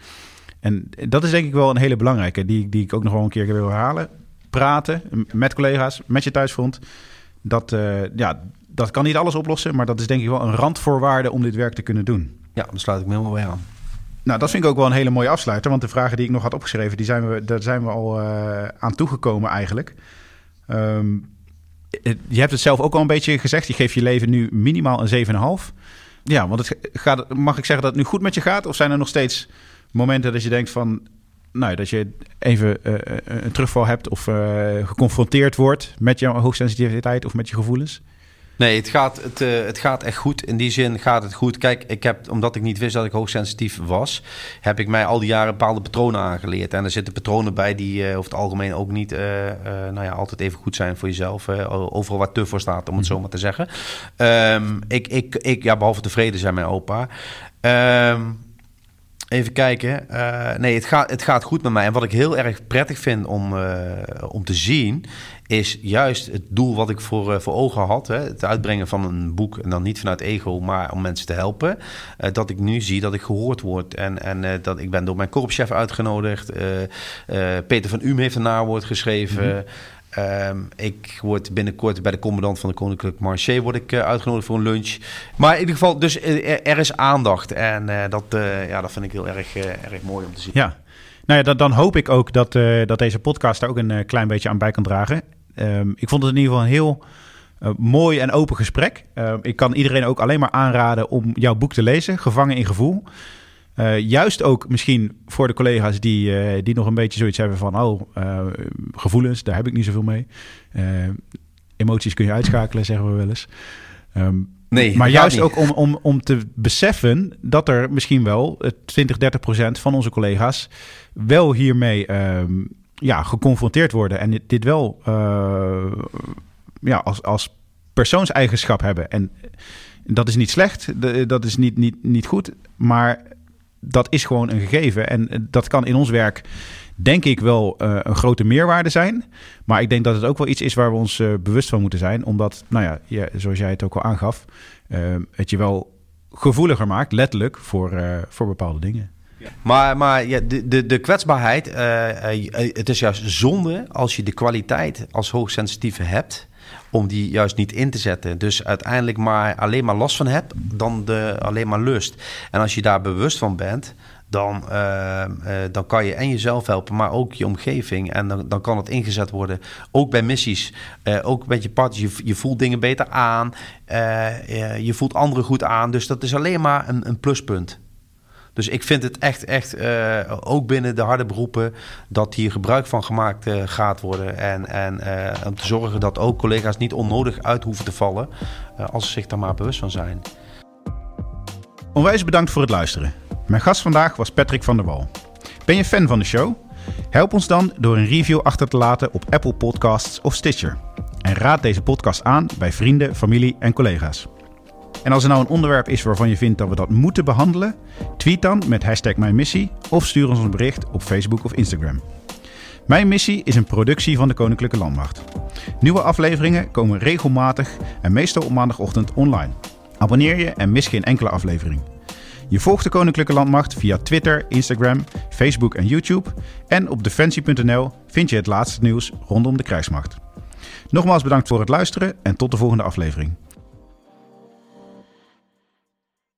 En dat is denk ik wel een hele belangrijke, die, die ik ook nog wel een keer wil herhalen. Praten met collega's, met je thuisfront. Dat, ja, dat kan niet alles oplossen, maar dat is denk ik wel een randvoorwaarde om dit werk te kunnen doen. Ja, daar sluit ik me helemaal bij aan. Nou, dat vind ik ook wel een hele mooie afsluiter. Want de vragen die ik nog had opgeschreven, die zijn we, daar zijn we al uh, aan toegekomen eigenlijk. Um, je hebt het zelf ook al een beetje gezegd. Je geeft je leven nu minimaal een 7,5. Ja, want het gaat, mag ik zeggen dat het nu goed met je gaat? Of zijn er nog steeds momenten dat je denkt van... Nou, dat je even uh, een terugval hebt of geconfronteerd wordt met jouw hoogsensitiviteit of met je gevoelens? Nee, het gaat, het, uh, het gaat echt goed. In die zin gaat het goed. Kijk, ik heb, omdat ik niet wist dat ik hoogsensitief was, heb ik mij al die jaren bepaalde patronen aangeleerd. En er zitten patronen bij die uh, over het algemeen ook niet uh, nou ja, altijd even goed zijn voor jezelf. overal waar te voor staat, om het zo maar te zeggen. Um, ik, ik, ik, ja, behalve tevreden zijn mijn opa. Um, Even kijken. Uh, nee, het gaat, het gaat goed met mij. En wat ik heel erg prettig vind om, uh, om te zien, is juist het doel wat ik voor, uh, voor ogen had. Hè, het uitbrengen van een boek. En dan niet vanuit ego, maar om mensen te helpen. dat ik nu zie dat ik gehoord word. En, en dat ik ben door mijn korpschef uitgenodigd. Peter van Uhm heeft een nawoord geschreven. Mm -hmm. Um, ik word binnenkort bij de commandant van de Koninklijke Marché word ik, uh, uitgenodigd voor een lunch. Maar in ieder geval, dus uh, er is aandacht. En uh, dat, ja, dat vind ik heel erg, erg mooi om te zien. Ja, nou ja, dat, dan hoop ik ook dat, dat deze podcast daar ook een klein beetje aan bij kan dragen. Um, ik vond het in ieder geval een heel mooi en open gesprek. ik kan iedereen ook alleen maar aanraden om jouw boek te lezen, Gevangen in Gevoel. Uh, juist ook misschien voor de collega's die, uh, die nog een beetje zoiets hebben van... oh, gevoelens, daar heb ik niet zoveel mee. emoties kun je uitschakelen, zeggen we wel eens. Um, nee, maar juist ook om, om, om te beseffen dat er misschien wel 20, 30 procent van onze collega's... wel hiermee um, ja, geconfronteerd worden en dit wel ja, als, als persoonseigenschap hebben. En dat is niet slecht, dat is niet, niet, niet goed, maar dat is gewoon een gegeven. En eh, dat kan in ons werk, denk ik, wel uh, een grote meerwaarde zijn. Maar ik denk dat het ook wel iets is waar we ons uh, bewust van moeten zijn. Omdat, nou ja, ja zoals jij het ook al aangaf, het je wel gevoeliger maakt, letterlijk, voor, voor bepaalde dingen. Maar, maar ja, de, de, de kwetsbaarheid, het is juist zonde als je de kwaliteit als hoogsensitieve hebt om die juist niet in te zetten. Dus uiteindelijk maar alleen maar last van hebt, dan de, alleen maar lust. En als je daar bewust van bent, dan, dan kan je en jezelf helpen, maar ook je omgeving. En dan, dan kan het ingezet worden, ook bij missies, ook met je partners. Je, je voelt dingen beter aan, je voelt anderen goed aan. Dus dat is alleen maar een, een pluspunt. Dus ik vind het echt, echt uh, ook binnen de harde beroepen, dat hier gebruik van gemaakt uh, gaat worden. En, en uh, om te zorgen dat ook collega's niet onnodig uit hoeven te vallen, als ze zich daar maar bewust van zijn. Onwijs bedankt voor het luisteren. Mijn gast vandaag was Patrick van der Wal. Ben je fan van de show? Help ons dan door een review achter te laten op Apple Podcasts of Stitcher. En raad deze podcast aan bij vrienden, familie en collega's. En als er nou een onderwerp is waarvan je vindt dat we dat moeten behandelen, tweet dan met hashtag Mijn Missie of stuur ons een bericht op Facebook of Instagram. Mijn Missie is een productie van de Koninklijke Landmacht. Nieuwe afleveringen komen regelmatig en meestal op maandagochtend online. Abonneer je en mis geen enkele aflevering. Je volgt de Koninklijke Landmacht via Twitter, Instagram, Facebook en YouTube. En op defensie.nl vind je het laatste nieuws rondom de krijgsmacht. Nogmaals bedankt voor het luisteren en tot de volgende aflevering.